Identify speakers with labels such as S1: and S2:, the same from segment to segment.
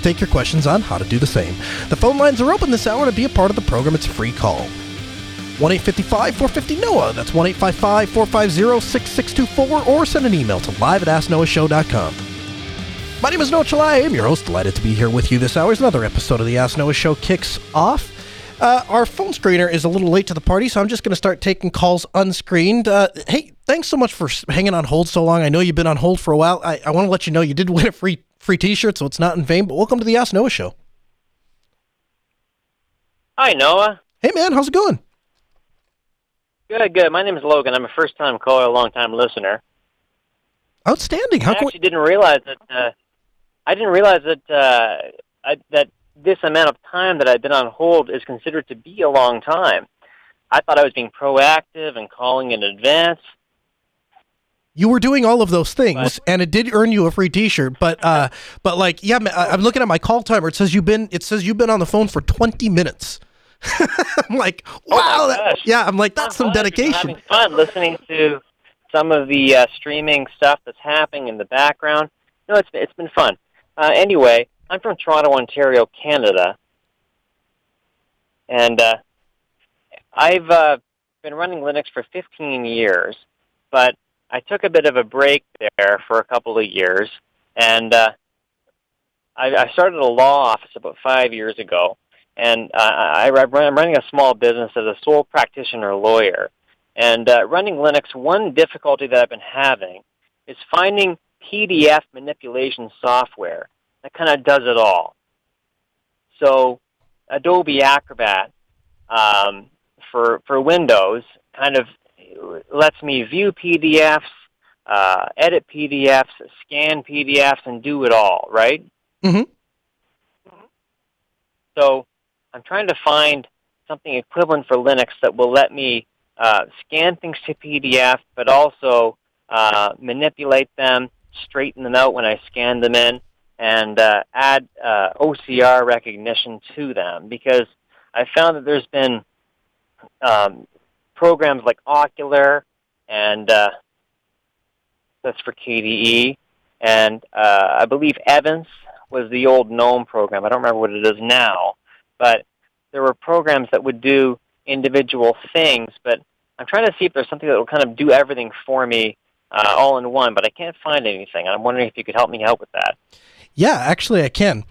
S1: take your questions on how to do the same. The phone lines are open this hour to be a part of the program. It's a free call. 1 855 450 NOAH. That's 1 855 450 6624 or send an email to live at asknoahshow.com. My name is Noah Chelliah. I am your host. Delighted to be here with you this hour. As another episode of the Ask Noah Show kicks off. Uh, our phone screener is a little late to the party, so I'm just going to start taking calls unscreened. Uh, hey, thanks so much for hanging on hold so long. I know you've been on hold for a while. I, I want to let you know you did win a free free T-shirt, so it's not in vain. But welcome to the Ask Noah Show.
S2: Hi, Noah.
S1: Hey, man, how's it going?
S2: Good, good. My name is Logan. I'm a first-time caller, a long-time listener.
S1: Outstanding. How
S2: I actually didn't realize that. Uh, I didn't realize that uh, I, that this amount of time that I've been on hold is considered to be a long time. I thought I was being proactive and calling in advance.
S1: You were doing all of those things,
S2: But-
S1: and it did earn you a free T-shirt. But uh, but like, yeah, I- I'm looking at my call timer. It says you've been it says you've been on the phone for 20 minutes. I'm like,
S2: Oh
S1: wow, that- yeah. I'm like, that's some
S2: I'm
S1: dedication.
S2: Having fun listening to some of the uh, streaming stuff that's happening in the background. No, it's it's been fun. Uh, anyway, I'm from Toronto, Ontario, Canada, and uh, I've uh, been running Linux for 15 years, but I took a bit of a break there for a couple of years, and uh, I, I started a law office about five years ago and uh, I, I'm running a small business as a sole practitioner lawyer. And uh, running Linux, one difficulty that I've been having is finding PDF manipulation software that kind of does it all. So Adobe Acrobat um, for for Windows kind of lets me view PDFs, uh, edit PDFs, scan PDFs, and do it all. Right.
S1: Mhm.
S2: So I'm trying to find something equivalent for Linux that will let me uh, scan things to PDF, but also uh, manipulate them, straighten them out when I scan them in, and uh, add uh, OCR recognition to them. Because I found that there's been um, programs like Okular, and uh, that's for KDE, and uh, I believe Evince was the old GNOME program. I don't remember what it is now, but there were programs that would do individual things. But I'm trying to see if there's something that will kind of do everything for me uh, all in one. But I can't find anything. I'm wondering if you could help me out with that.
S1: Yeah, actually, I can.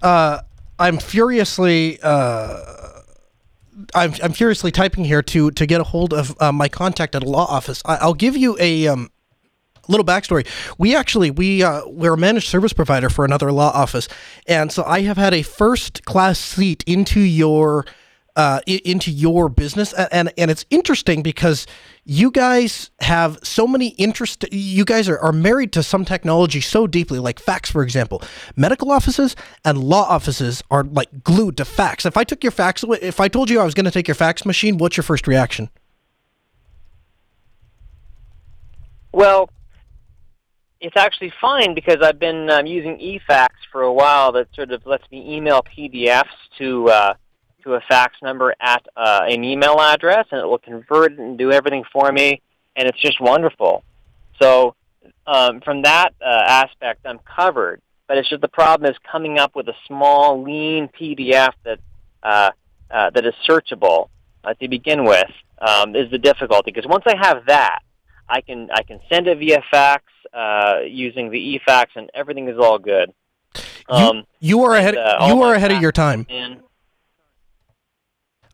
S1: Uh, I'm furiously. Uh, I'm, I'm furiously typing here to to get a hold of uh, my contact at a law office. I, I'll give you a um, little backstory. We actually we uh, we're a managed service provider for another law office, and so I have had a first class seat into your uh, into your business, and and it's interesting because you guys have so many interest. You guys are, are married to some technology so deeply, like fax, for example. Medical offices and law offices are like glued to fax. If I took your fax, away, if I told you I was going to take your fax machine, what's your first reaction?
S2: Well, it's actually fine because I've been um, using eFax for a while. That sort of lets me email PDFs to uh, to a fax number at uh, an email address, and it will convert and do everything for me, and it's just wonderful. So um, from that uh, aspect, I'm covered. But it's just the problem is coming up with a small, lean PDF that uh, uh, that is searchable uh, to begin with um, is the difficulty. Because once I have that, I can I can send it via fax uh, using the eFax, and everything is all good. Um,
S1: You are ahead.
S2: uh,
S1: you are ahead of your time.
S2: in-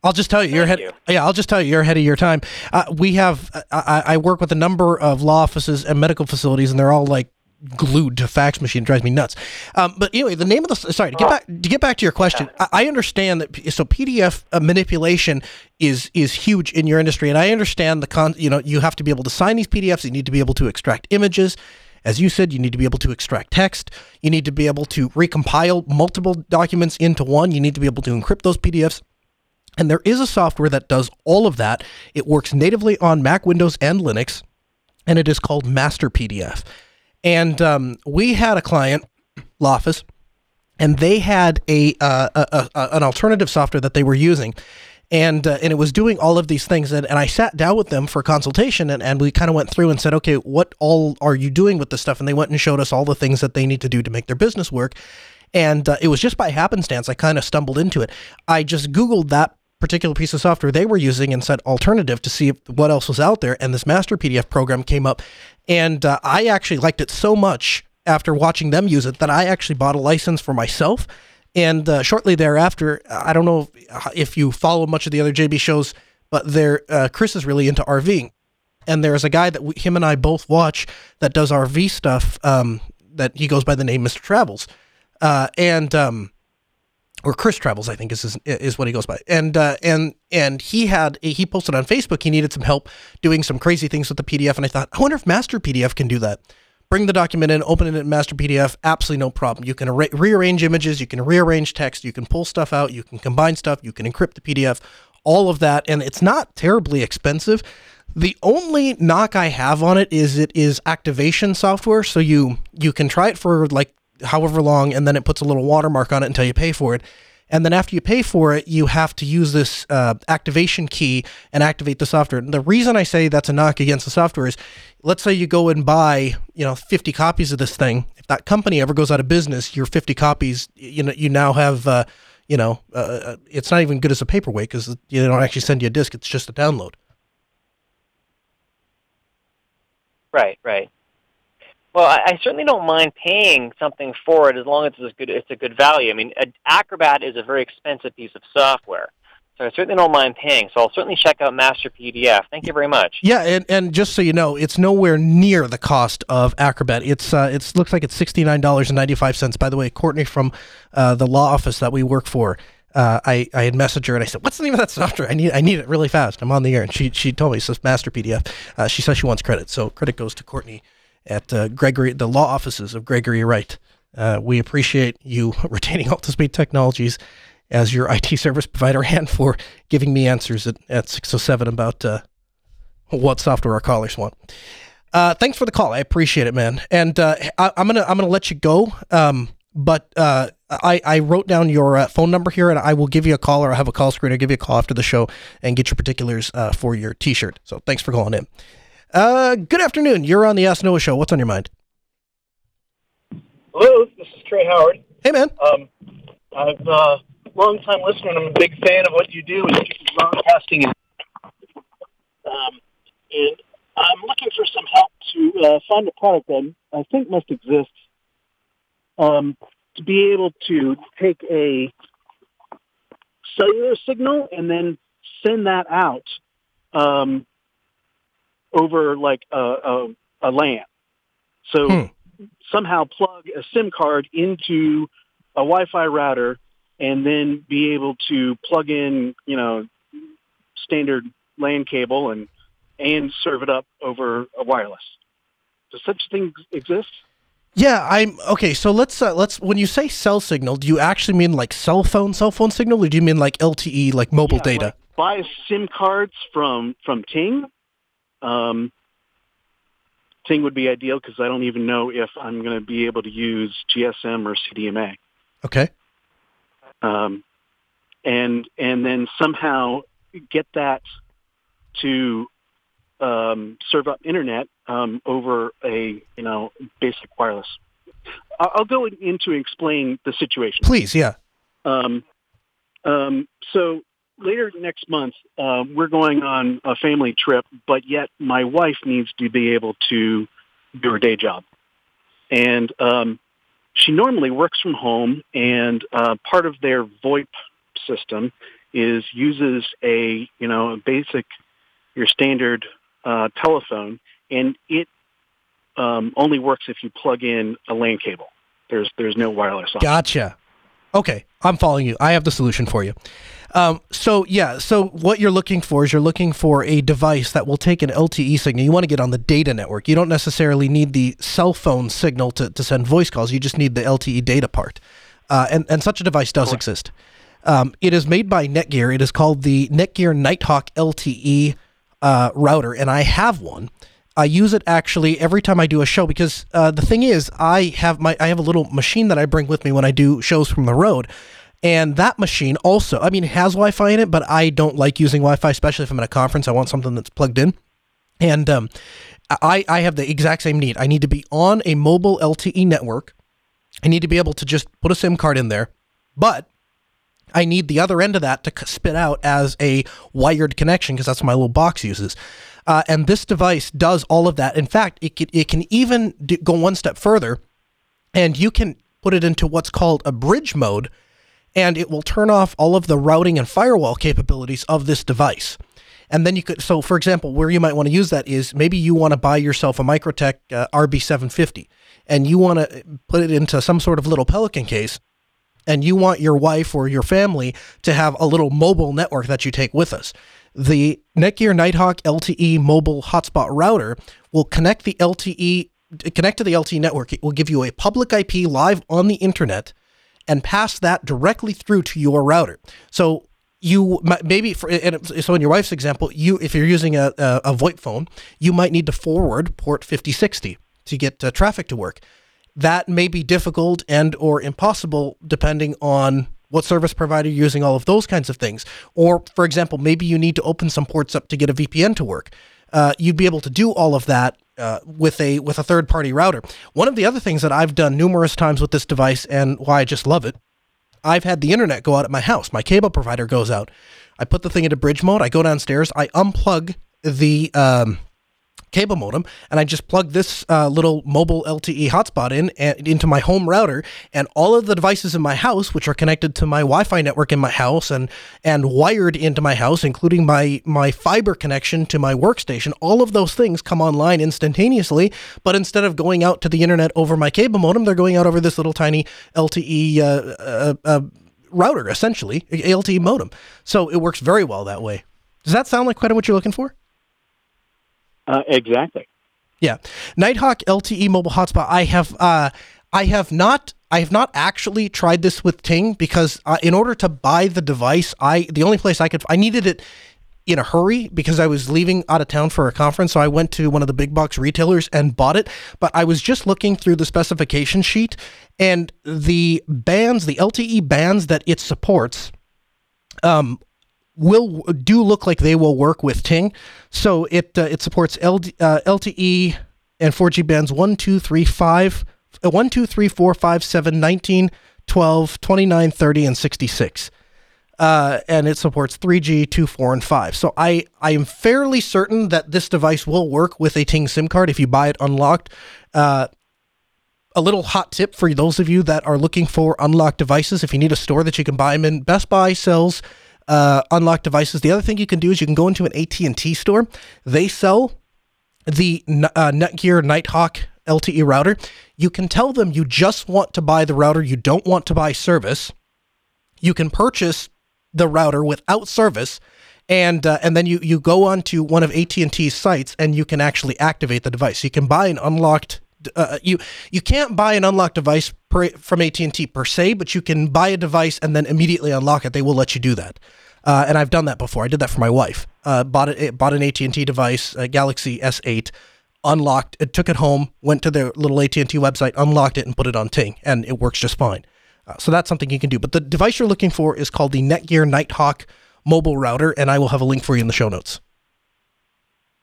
S1: I'll just tell you, you're ahead.
S2: Thank
S1: Yeah, I'll just tell you, you're ahead of your time. Uh, we have, I, I I work with a number of law offices and medical facilities, and they're all like glued to fax machine. It drives me nuts. Um, but anyway, the name of the sorry to get back to get back to your question. I, I understand that. So PDF uh, manipulation is is huge in your industry, and I understand the con. You know, you have to be able to sign these PDFs. You need to be able to extract images. As you said, you need to be able to extract text. You need to be able to recompile multiple documents into one. You need to be able to encrypt those PDFs. And there is a software that does all of that. It works natively on Mac, Windows, and Linux, and it is called Master PDF. And um, we had a client, Loffice, and they had a, uh, a, a, an alternative software that they were using. And, uh, and it was doing all of these things. And, and I sat down with them for consultation and, and we kind of went through and said, okay, what all are you doing with this stuff? And they went and showed us all the things that they need to do to make their business work. And uh, it was just by happenstance I kind of stumbled into it. I just Googled that particular piece of software they were using and said alternative to see what else was out there. And this master PDF program came up. And uh, I actually liked it so much after watching them use it that I actually bought a license for myself. And uh, shortly thereafter, I don't know if you follow much of the other JB shows, but there, uh, Chris is really into RVing. And there's a guy that we, him and I both watch that does RV stuff um, that he goes by the name Mr. Travels. Uh, and um, or Chris Travels, I think is is what he goes by. And uh, and and he had he posted on Facebook he needed some help doing some crazy things with the PDF, and I thought I wonder if Master PDF can do that. Bring the document in, open it in Master PDF, absolutely no problem. You can re- rearrange images, you can rearrange text, you can pull stuff out, you can combine stuff, you can encrypt the PDF, all of that, and it's not terribly expensive. The only knock I have on it is it is activation software, so you you can try it for like however long, and then it puts a little watermark on it until you pay for it. And then after you pay for it, you have to use this uh, activation key and activate the software. And the reason I say that's a knock against the software is, let's say you go and buy, you know, 50 copies of this thing. If that company ever goes out of business, your 50 copies, you know, you now have, uh, you know, uh, uh it's not even good as a paperweight because they don't actually send you a disc; it's just a download.
S2: Right, right. Well, I, I certainly don't mind paying something for it as long as it's a good it's a good value. I mean, Acrobat is a very expensive piece of software. So I certainly don't mind paying. So I'll certainly check out Master PDF. Thank you very much.
S1: Yeah, and, and just so you know, it's nowhere near the cost of Acrobat. It's uh, it looks like it's sixty nine dollars and ninety five cents. By the way, Courtney from uh, the law office that we work for, uh, I I had messaged her and I said, "What's the name of that software? I need I need it really fast. I'm on the air." And she she told me it says Master PDF. Uh, she says she wants credit, so credit goes to Courtney at uh, Gregory, the law offices of Gregory Wright. Uh, we appreciate you retaining Altispeed Technologies as your IT service provider and for giving me answers at, at 607 about uh, what software our callers want. Uh, thanks for the call. I appreciate it, man. And uh, I, am gonna I'm gonna let you go. Um, but uh, I, I wrote down your uh, phone number here, and I will give you a call, or I have a call screen. I'll give you a call after the show and get your particulars uh, for your T-shirt. So thanks for calling in. Uh, good afternoon. You're on the Ask Noah Show. What's on your mind?
S3: Hello, this is Trey Howard.
S1: Hey, man.
S3: Um, I'm a uh, long time listener, and I'm a big fan of what you do in broadcasting. And, um, and I'm looking for some help to uh, find a product that I think must exist um, to be able to take a cellular signal and then send that out um, over like a, a, a LAN. So hmm. somehow plug a SIM card into a Wi-Fi router and then be able to plug in, you know, standard LAN cable and and serve it up over a wireless. Does such thing exist?
S1: Yeah, I'm okay. So let's uh, let's when you say cell signal, do you actually mean like cell phone cell phone signal, or do you mean like LTE, like mobile yeah, data?
S3: Like buy SIM cards from from Ting um, Ting would be ideal because I don't even know if I'm going to be able to use GSM or CDMA.
S1: Okay.
S3: Um, and and then somehow get that to um, serve up internet um, over a you know basic wireless. I'll, I'll go into explain the situation.
S1: Please, yeah.
S3: Um, um, so later next month, uh, we're going on a family trip, but yet my wife needs to be able to do her day job. And um, she normally works from home, and uh, part of their VoIP system is uses a you know a basic your standard uh, telephone, and it um, only works if you plug in a LAN cable. There's there's no wireless. On
S1: gotcha. Okay, I'm following you. I have the solution for you. Um, so yeah, so what you're looking for is you're looking for a device that will take an LTE signal. You want to get on the data network. You don't necessarily need the cell phone signal to, to send voice calls. You just need the LTE data part. Uh, and, and such a device does exist. Um, it is made by Netgear. It is called the Netgear Nighthawk LTE uh, router, and I have one. I use it actually every time I do a show because uh, the thing is, I have my I have a little machine that I bring with me when I do shows from the road, and that machine also, I mean, it has Wi-Fi in it, but I don't like using Wi-Fi, especially if I'm at a conference. I want something that's plugged in, and um, I I have the exact same need. I need to be on a mobile LTE network. I need to be able to just put a SIM card in there, but I need the other end of that to spit out as a wired connection because that's what my little box uses. Uh, and this device does all of that. In fact, it can, it can even do, go one step further, and you can put it into what's called a bridge mode, and it will turn off all of the routing and firewall capabilities of this device. And then you could, so for example, where you might want to use that is maybe you want to buy yourself a MikroTik uh, RB750 and you want to put it into some sort of little Pelican case and you want your wife or your family to have a little mobile network that you take with us. The Netgear Nighthawk LTE mobile hotspot router will connect the LTE connect to the LTE network. It will give you a public IP live on the internet and pass that directly through to your router. So you maybe for so in your wife's example, you if you're using a, a, VoIP phone, you might need to forward port 5060 to get uh, traffic to work that may be difficult and or impossible depending on what service provider you're using all of those kinds of things. Or for example maybe you need to open some ports up to get a vpn to work. Uh, you'd be able to do all of that uh, with a with a third party router. One of the other things that i've done numerous times with this device and why i just love it i've had the internet go out at my house. My cable provider goes out. I put the thing into bridge mode. I go downstairs. I unplug the um, cable modem, and I just plug this uh, little mobile LTE hotspot in and into my home router, and all of the devices in my house, which are connected to my Wi-Fi network in my house and and wired into my house, including my my fiber connection to my workstation, all of those things come online instantaneously. But instead of going out to the internet over my cable modem, they're going out over this little tiny LTE. Uh, uh, uh, router essentially LTE modem so it works very well that way does that sound like quite what you're looking for
S3: uh, exactly.
S1: Yeah, Nighthawk LTE mobile hotspot. I have uh, I have not I have not actually tried this with Ting because uh, in order to buy the device, I the only place I could I needed it in a hurry because I was leaving out of town for a conference. So I went to one of the big box retailers and bought it. But I was just looking through the specification sheet and the bands, the LTE bands that it supports, um, will do look like they will work with Ting. So it uh, it supports LD, uh, LTE and 4G bands 1, 2, 3, 5, uh, 1, 2, 3, 4, 5, 7, 19, 12, 29, 30, and 66. Uh, and it supports 3G, 2, 4, and 5. So I, I am fairly certain that this device will work with a Ting SIM card if you buy it unlocked. Uh, a little hot tip for those of you that are looking for unlocked devices, if you need a store that you can buy them in, Best Buy sells uh, unlock devices. The other thing you can do is you can go into an AT and T store. They sell the uh, Netgear Nighthawk LTE router. You can tell them you just want to buy the router. You don't want to buy service. You can purchase the router without service, and uh, and then you you go onto one of AT and T's sites and you can actually activate the device. You can buy an unlocked. Uh, you you can't buy an unlocked device from AT and T per se, but you can buy a device and then immediately unlock it. They will let you do that. Uh, and I've done that before. I did that for my wife. Uh, bought it, bought an AT and T device, a Galaxy S8, unlocked it, took it home, went to their little AT and T website, unlocked it, and put it on Ting, and it works just fine. Uh, so that's something you can do. But the device you're looking for is called the Netgear Nighthawk mobile router, and I will have a link for you in the show notes.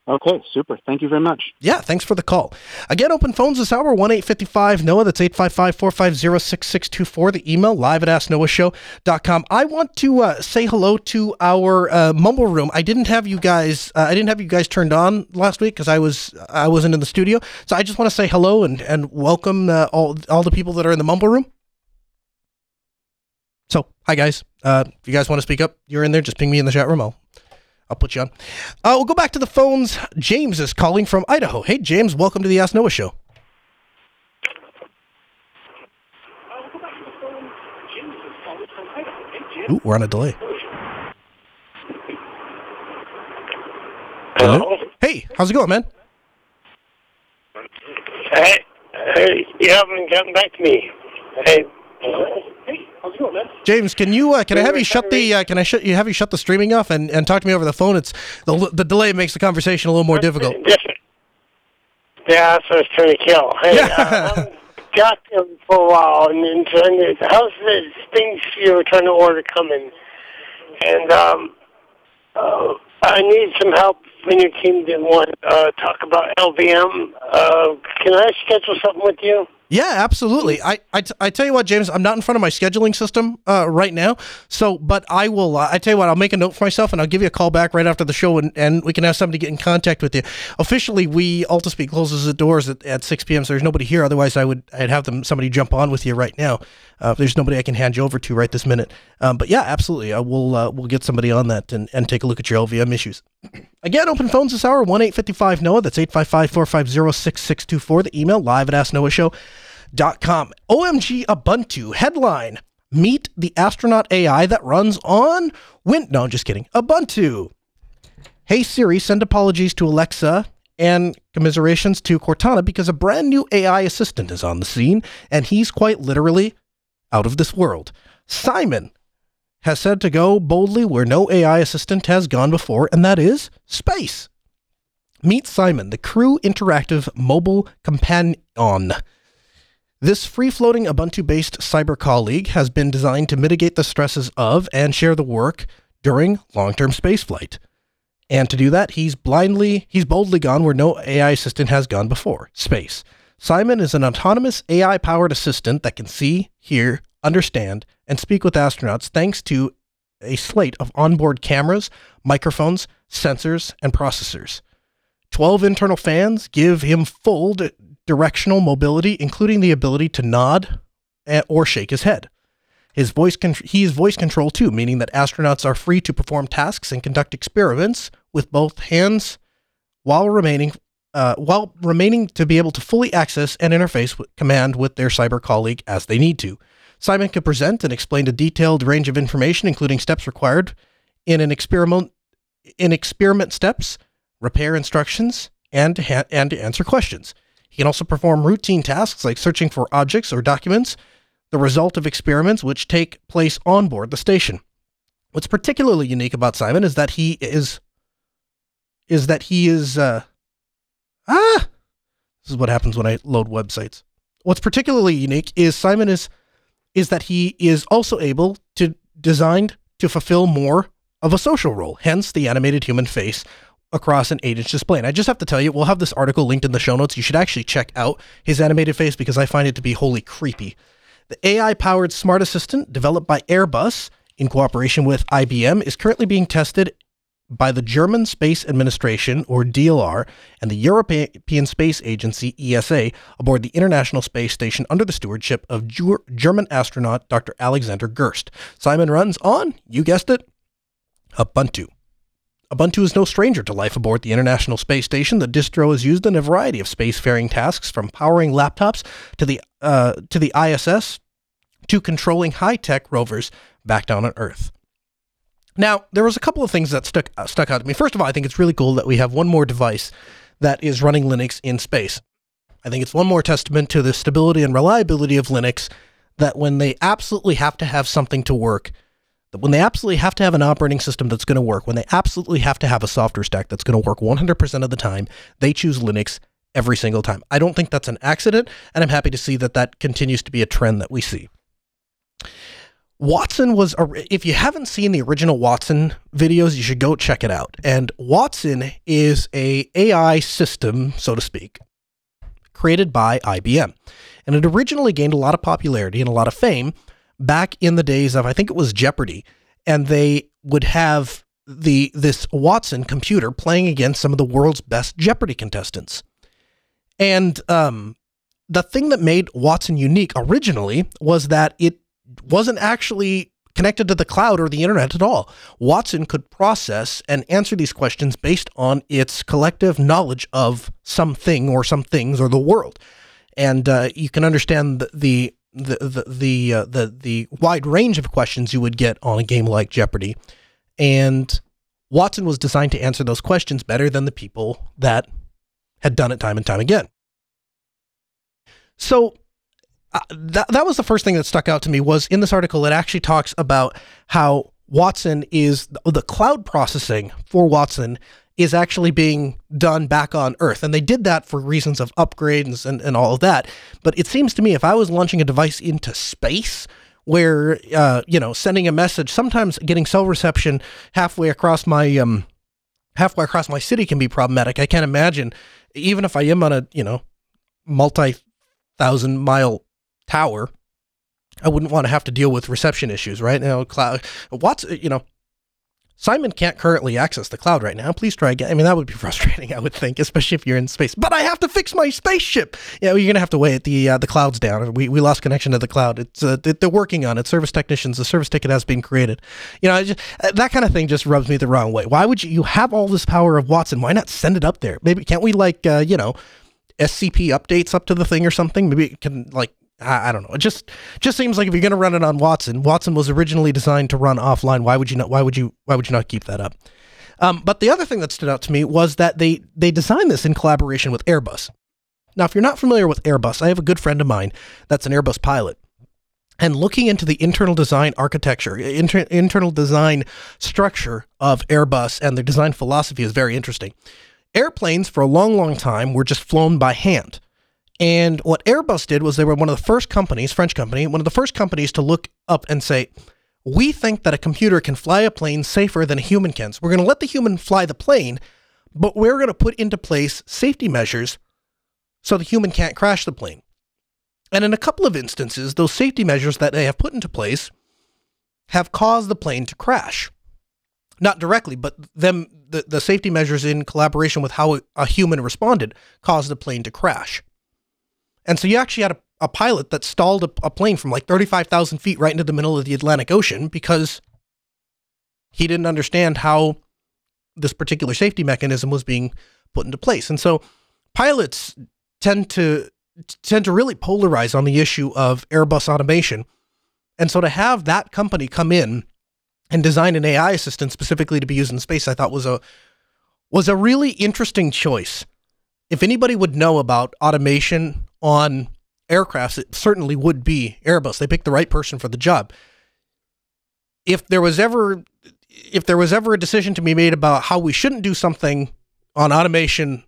S3: Okay, super. Thank you very much.
S1: Yeah, thanks for the call. Again, open phones this hour, 1 855 Noah. That's 855 450 6624. The email, live at AskNoahShow.com. I want to uh, say hello to our uh, Mumble Room. I didn't have you guys, uh, I didn't have you guys turned on last week because I was I wasn't in the studio. So I just want to say hello and, and welcome uh, all, all the people that are in the Mumble Room. So, hi guys. Uh, if you guys want to speak up, you're in there. Just ping me in the chat room. I'll I'll put you on. Uh, we'll go back to the phones. James is calling from Idaho. Hey, James, welcome to the Ask Noah Show. Ooh, we're on a delay. Hello? Hey, how's it going, man?
S4: Hey, hey, you haven't gotten back to me. Hey,
S3: How's it going, man?
S1: James, can you uh, can I have you shut the uh, can I shut you have you shut the streaming off and, and talk to me over the phone? It's the the delay makes the conversation a little more difficult.
S4: Yeah, that's what I was trying to kill. Hey, uh, I'm got them for a while, and then trying to, how's the things you were trying to order coming? And um, uh, I need some help when your team didn't want to uh, talk about LVM. Uh, can I schedule something with you?
S1: Yeah, absolutely. I, I, t- I tell you what, James, I'm not in front of my scheduling system uh, right now. So, but I will. Uh, I tell you what, I'll make a note for myself, and I'll give you a call back right after the show, and, and we can have somebody get in contact with you. Officially, we Altispeed closes the doors at, at 6 p.m. So there's nobody here. Otherwise, I would I'd have them somebody jump on with you right now. Uh, there's nobody I can hand you over to right this minute. Um, but yeah, absolutely, I will. Uh, we'll get somebody on that and, and take a look at your LVM issues. Again, open phones this hour one eight fifty five Noah. That's 855-450-6624. The email live at Ask Noah Show. Com. OMG Ubuntu headline Meet the astronaut AI that runs on Win. No, I'm just kidding. Ubuntu. Hey Siri, send apologies to Alexa and commiserations to Cortana because a brand new AI assistant is on the scene and he's quite literally out of this world. CIMON has said to go boldly where no AI assistant has gone before, and that is space. Meet CIMON, the Crew Interactive Mobile Companion. This free floating Ubuntu based cyber colleague has been designed to mitigate the stresses of and share the work during long term spaceflight. And to do that, he's blindly, he's boldly gone where no AI assistant has gone before space. CIMON is an autonomous AI powered assistant that can see, hear, understand, and speak with astronauts thanks to a slate of onboard cameras, microphones, sensors, and processors. 12 internal fans give him full directional mobility, including the ability to nod or shake his head. His voice con- he is voice control too, meaning that astronauts are free to perform tasks and conduct experiments with both hands while remaining uh, while remaining to be able to fully access and interface with command with their cyber colleague as they need to. CIMON can present and explain a detailed range of information, including steps required in an experiment in experiment steps, repair instructions, and ha- and to answer questions. He can also perform routine tasks like searching for objects or documents, the result of experiments which take place on board the station. What's particularly unique about CIMON is that he is is that he is uh, ah this is what happens when I load websites. What's particularly unique is CIMON is is that he is also able to designed to fulfill more of a social role, hence the animated human face across an 8 inch display. And I just have to tell you, we'll have this article linked in the show notes. You should actually check out his animated face because I find it to be wholly creepy. The AI powered smart assistant developed by Airbus in cooperation with IBM is currently being tested by the German Space Administration, or DLR, and the European Space Agency, ESA, aboard the International Space Station under the stewardship of German astronaut Dr. Alexander Gerst. CIMON runs on, you guessed it, Ubuntu. Ubuntu is no stranger to life aboard the International Space Station. The distro is used in a variety of spacefaring tasks, from powering laptops to the uh, to the ISS to controlling high-tech rovers back down on Earth. Now, there was a couple of things that stuck uh, stuck out to me. First of all, I think it's really cool that we have one more device that is running Linux in space. I think it's one more testament to the stability and reliability of Linux that when they absolutely have to have something to work, when they absolutely have to have an operating system that's going to work, when they absolutely have to have a software stack that's going to work 100% of the time, they choose Linux every single time. I don't think that's an accident, and I'm happy to see that that continues to be a trend that we see. Watson was, if you haven't seen the original Watson videos, you should go check it out. And Watson is a AI system, so to speak, created by IBM. And it originally gained a lot of popularity and a lot of fame back in the days of I think it was Jeopardy, and they would have the this Watson computer playing against some of the world's best Jeopardy contestants. And um, the thing that made Watson unique originally was that it wasn't actually connected to the cloud or the internet at all. Watson could process and answer these questions based on its collective knowledge of something or some things or the world. And uh, you can understand the, the the the the, uh, the the wide range of questions you would get on a game like Jeopardy, and Watson was designed to answer those questions better than the people that had done it time and time again. So uh, that that was the first thing that stuck out to me was in this article. It actually talks about how Watson is the cloud processing for Watson is actually being done back on Earth. And they did that for reasons of upgrades and, and all of that. But it seems to me if I was launching a device into space, where uh, you know sending a message, sometimes getting cell reception halfway across my um, halfway across my city can be problematic. I can't imagine, even if I am on a you know multi thousand mile tower, I wouldn't want to have to deal with reception issues, right? Now, cloud, what's you know, CIMON can't currently access the cloud right now. Please try again. I mean, that would be frustrating, I would think, especially if you're in space. But I have to fix my spaceship. Yeah, well, you're gonna have to wait. The uh, the cloud's down. We, we lost connection to the cloud. It's uh, they're working on it. Service technicians. The service ticket has been created. You know, just, uh, that kind of thing just rubs me the wrong way. Why would you? You have all this power of Watson. Why not send it up there? Maybe can't we like uh, you know, SCP updates up to the thing or something? Maybe it can like I, I, don't know. It just just seems like if you're going to run it on Watson, Watson was originally designed to run offline. Why would you not? Why would you? Why would you not keep that up? Um, but the other thing that stood out to me was that they they designed this in collaboration with Airbus. Now, if you're not familiar with Airbus, I have a good friend of mine that's an Airbus pilot. And looking into the internal design architecture, inter- internal design structure of Airbus and their design philosophy is very interesting. Airplanes, for a long, long time, were just flown by hand. And what Airbus did was they were one of the first companies, French company, one of the first companies to look up and say, we think that a computer can fly a plane safer than a human can. So we're going to let the human fly the plane, but we're going to put into place safety measures so the human can't crash the plane. And in a couple of instances, those safety measures that they have put into place have caused the plane to crash. Not directly, but them the, the safety measures in collaboration with how a human responded caused the plane to crash. And so you actually had a, a pilot that stalled a, a plane from like 35,000 feet right into the middle of the Atlantic Ocean because he didn't understand how this particular safety mechanism was being put into place. And so pilots tend to tend to really polarize on the issue of Airbus automation. And so to have that company come in and design an AI assistant specifically to be used in space, I thought was a was a really interesting choice. If anybody would know about automation on aircrafts, it certainly would be Airbus. They picked the right person for the job. If there was ever if there was ever a decision to be made about how we shouldn't do something on automation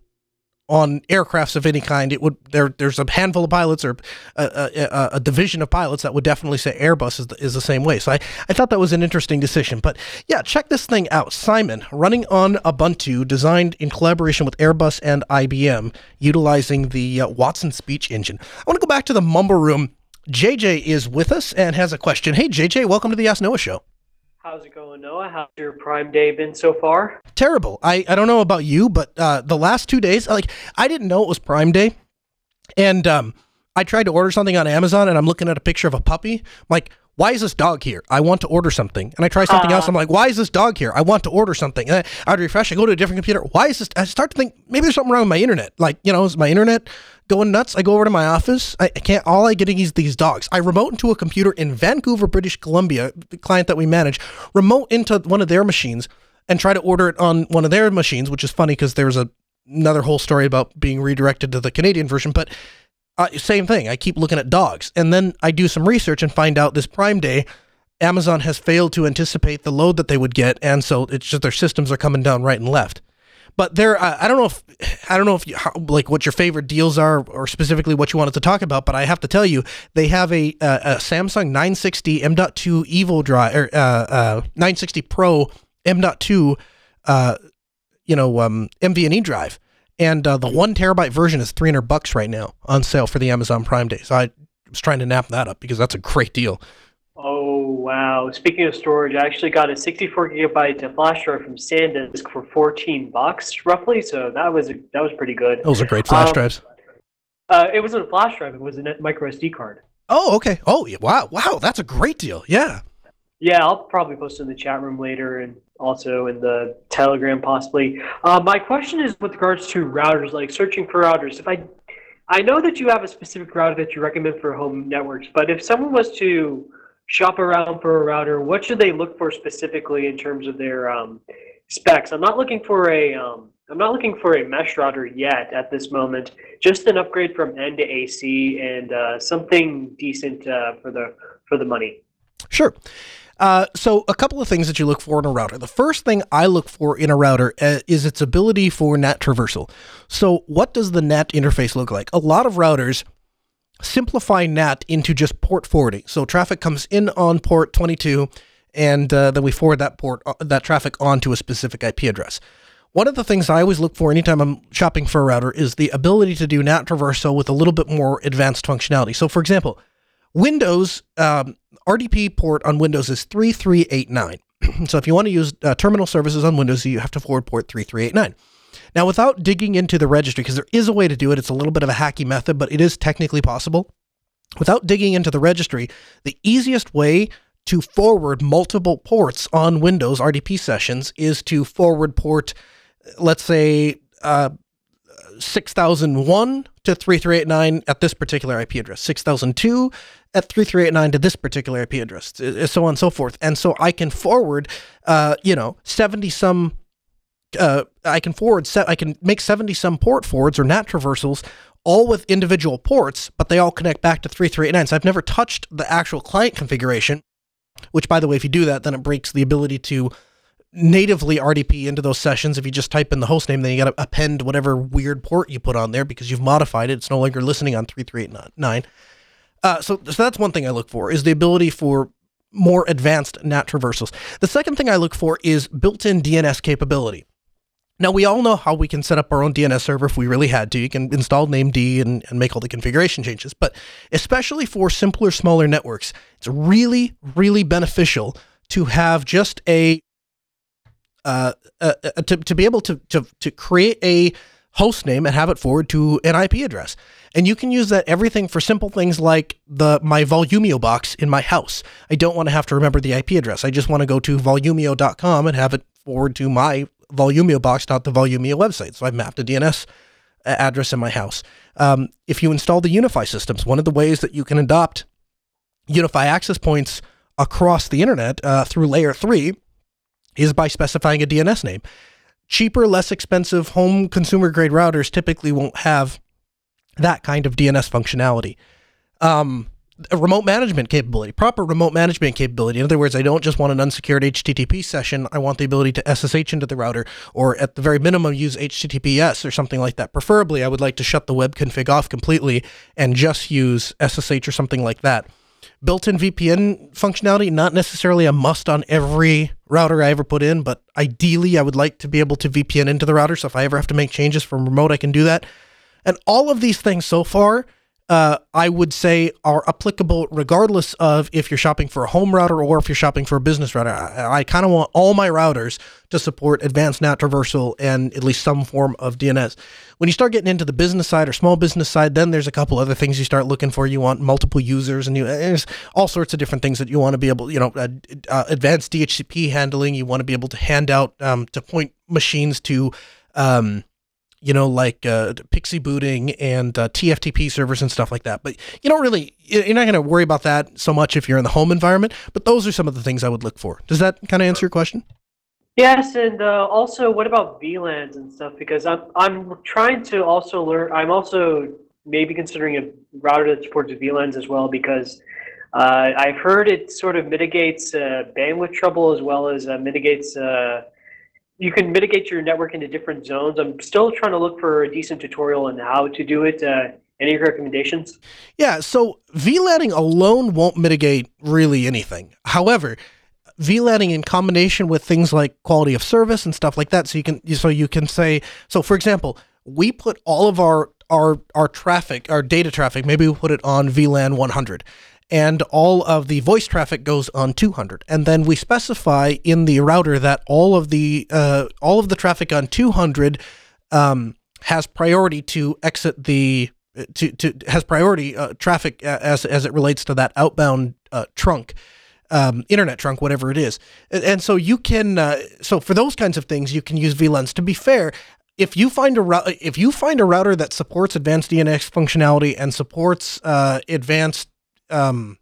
S1: on aircrafts of any kind, it would there. There's a handful of pilots or a, a, a, division of pilots that would definitely say Airbus is the, is the same way. So I, I thought that was an interesting decision. But yeah, check this thing out. CIMON running on Ubuntu, designed in collaboration with Airbus and IBM, utilizing the uh, Watson speech engine. I want to go back to the Mumble Room. JJ is with us and has a question. Hey JJ, welcome to the Ask Noah Show.
S5: How's it going, Noah? How's your Prime Day been so far?
S1: Terrible. I, I don't know about you, but uh, the last two days, like I didn't know it was Prime Day, and um, I tried to order something on Amazon, and I'm looking at a picture of a puppy. I'm like, why is this dog here? I want to order something. And I try something uh, else. I'm like, why is this dog here? I want to order something. And I, I'd refresh. I go to a different computer. Why is this? I start to think maybe there's something wrong with my internet. Like, you know, is my internet going nuts? I go over to my office. I, I can't, all I get is these dogs. I remote into a computer in Vancouver, British Columbia, the client that we manage, remote into one of their machines and try to order it on one of their machines, which is funny because there's a, another whole story about being redirected to the Canadian version. But uh, same thing. I keep looking at dogs. And then I do some research and find out this Prime Day, Amazon has failed to anticipate the load that they would get. And so it's just their systems are coming down right and left. But there, uh, I don't know if I don't know if you, how, like what your favorite deals are, or specifically what you wanted to talk about. But I have to tell you, they have a, a, a Samsung 960 M.2 Evo drive or uh, uh, 960 Pro M.2, uh, you know, um, NVMe drive and uh, the one terabyte version is 300 bucks right now on sale for the Amazon Prime Day. So I was trying to nap that up because that's a great deal.
S5: Oh wow! Speaking of storage, I actually got a 64 gigabyte flash drive from SanDisk for 14 bucks roughly. So that was that was pretty good.
S1: Those are great flash um, drives.
S5: Uh, it wasn't a flash drive; it was a micro SD card.
S1: Oh, okay. Oh, yeah. Wow, wow, that's a great deal. Yeah.
S5: Yeah, I'll probably post it in the chat room later and also in the Telegram possibly. Uh, my question is with regards to routers, like searching for routers. If I, I know that you have a specific router that you recommend for home networks, but if someone was to shop around for a router, what should they look for specifically in terms of their um, specs. I'm not looking for a um, I'm not looking for a mesh router yet at this moment. Just an upgrade from N to AC and uh, something decent uh, for the for the money.
S1: Sure. Uh, so a couple of things that you look for in a router. The first thing I look for in a router uh, is its ability for NAT traversal. So what does the NAT interface look like? A lot of routers simplify NAT into just port forwarding. So traffic comes in on port 22, and uh, then we forward that port uh, that traffic onto a specific IP address. One of the things I always look for anytime I'm shopping for a router is the ability to do NAT traversal with a little bit more advanced functionality. So, for example, Windows um, RDP port on Windows is 3389. so, if you want to use uh, terminal services on Windows, you have to forward port 3389. Now, without digging into the registry, because there is a way to do it, it's a little bit of a hacky method, but it is technically possible. Without digging into the registry, the easiest way to forward multiple ports on Windows RDP sessions is to forward port, let's say, uh, 6001 to 3389 at this particular IP address, 6002 at 3389 to this particular IP address, so on and so forth. And so I can forward, uh, you know, 70 some uh, I can forward set I can make 70 some port forwards or NAT traversals all with individual ports, but they all connect back to 3389. So I've never touched the actual client configuration, which by the way, if you do that, then it breaks the ability to natively RDP into those sessions. If you just type in the host name, then you got to append whatever weird port you put on there because you've modified it. It's no longer listening on 3389. Uh, so, so that's one thing I look for is the ability for more advanced NAT traversals. The second thing I look for is built-in DNS capability. Now, we all know how we can set up our own DNS server if we really had to. You can install named and, and make all the configuration changes. But especially for simpler, smaller networks, it's really, really beneficial to have just a, uh, uh, uh, to, to be able to, to, to create a host name and have it forward to an IP address. And you can use that everything for simple things like the my Volumio box in my house. I don't want to have to remember the IP address. I just want to go to volumio.com and have it forward to my Volumio box, not the Volumio website. So I've mapped a DNS address in my house. Um, if you install the UniFi systems, one of the ways that you can adopt UniFi access points across the internet uh, through layer three is by specifying a DNS name. Cheaper, less expensive home consumer grade routers typically won't have that kind of DNS functionality. Um, a remote management capability, proper remote management capability. In other words, I don't just want an unsecured HTTP session. I want the ability to SSH into the router, or at the very minimum, use HTTPS or something like that. Preferably, I would like to shut the web config off completely and just use SSH or something like that. Built in VPN functionality, not necessarily a must on every router I ever put in, but ideally, I would like to be able to VPN into the router. So if I ever have to make changes from remote, I can do that. And all of these things so far uh, I would say are applicable regardless of if you're shopping for a home router or if you're shopping for a business router. I, I kind of want all my routers to support advanced NAT traversal and at least some form of DNS. When you start getting into the business side or small business side, then there's a couple other things you start looking for. You want multiple users, and you there's all sorts of different things that you want to be able, you know, uh, uh, advanced DHCP handling. You want to be able to hand out um, to point machines to. Um, you know, like uh, PXE booting and uh, TFTP servers and stuff like that. But you don't really, you're not going to worry about that so much if you're in the home environment. But those are some of the things I would look for. Does that kind of answer your question?
S5: Yes, and uh, also, what about VLANs and stuff? Because I'm I'm trying to also learn. I'm also maybe considering a router that supports VLANs as well because uh, I've heard it sort of mitigates uh, bandwidth trouble as well as uh, mitigates you can mitigate your network into different zones. I'm still trying to look for a decent tutorial on how to do it. Uh, any recommendations?
S1: Yeah, so VLANing alone won't mitigate really anything. However, VLANing in combination with things like quality of service and stuff like that, so you can so you can say so. For example, we put all of our our our traffic, our data traffic, maybe we put it on VLAN 100, and all of the voice traffic goes on 200 and then we specify in the router that all of the uh, all of the traffic on 200 um, has priority to exit the to, to has priority uh, traffic as as it relates to that outbound uh, trunk um, internet trunk whatever it is. And, and so you can uh, so for those kinds of things you can use VLANs to be fair if you find a if you find a router that supports advanced DNS functionality and supports uh, advanced um,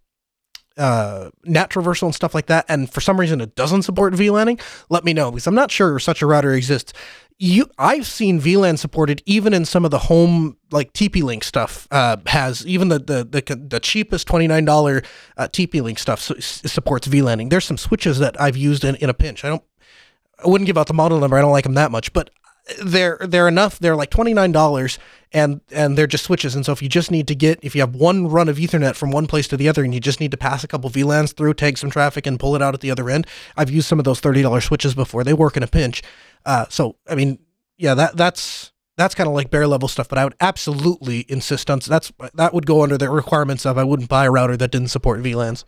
S1: uh, NAT traversal and stuff like that, and for some reason it doesn't support VLANing, let me know because I'm not sure such a router exists. You, I've seen VLAN supported even in some of the home like TP Link stuff. Uh, has even the the the, the cheapest twenty nine dollar uh, TP Link stuff su- supports VLANing. There's some switches that I've used in, in a pinch. I don't, I wouldn't give out the model number. I don't like them that much, but they're they're enough. They're like twenty nine dollars, and and they're just switches. And so if you just need to get if you have one run of Ethernet from one place to the other, and you just need to pass a couple VLANs through, take some traffic, and pull it out at the other end, I've used some of those thirty dollars switches before. They work in a pinch. Uh, so I mean, yeah, that that's that's kind of like bare level stuff. But I would absolutely insist on that's that would go under the requirements of I wouldn't buy a router that didn't support VLANs.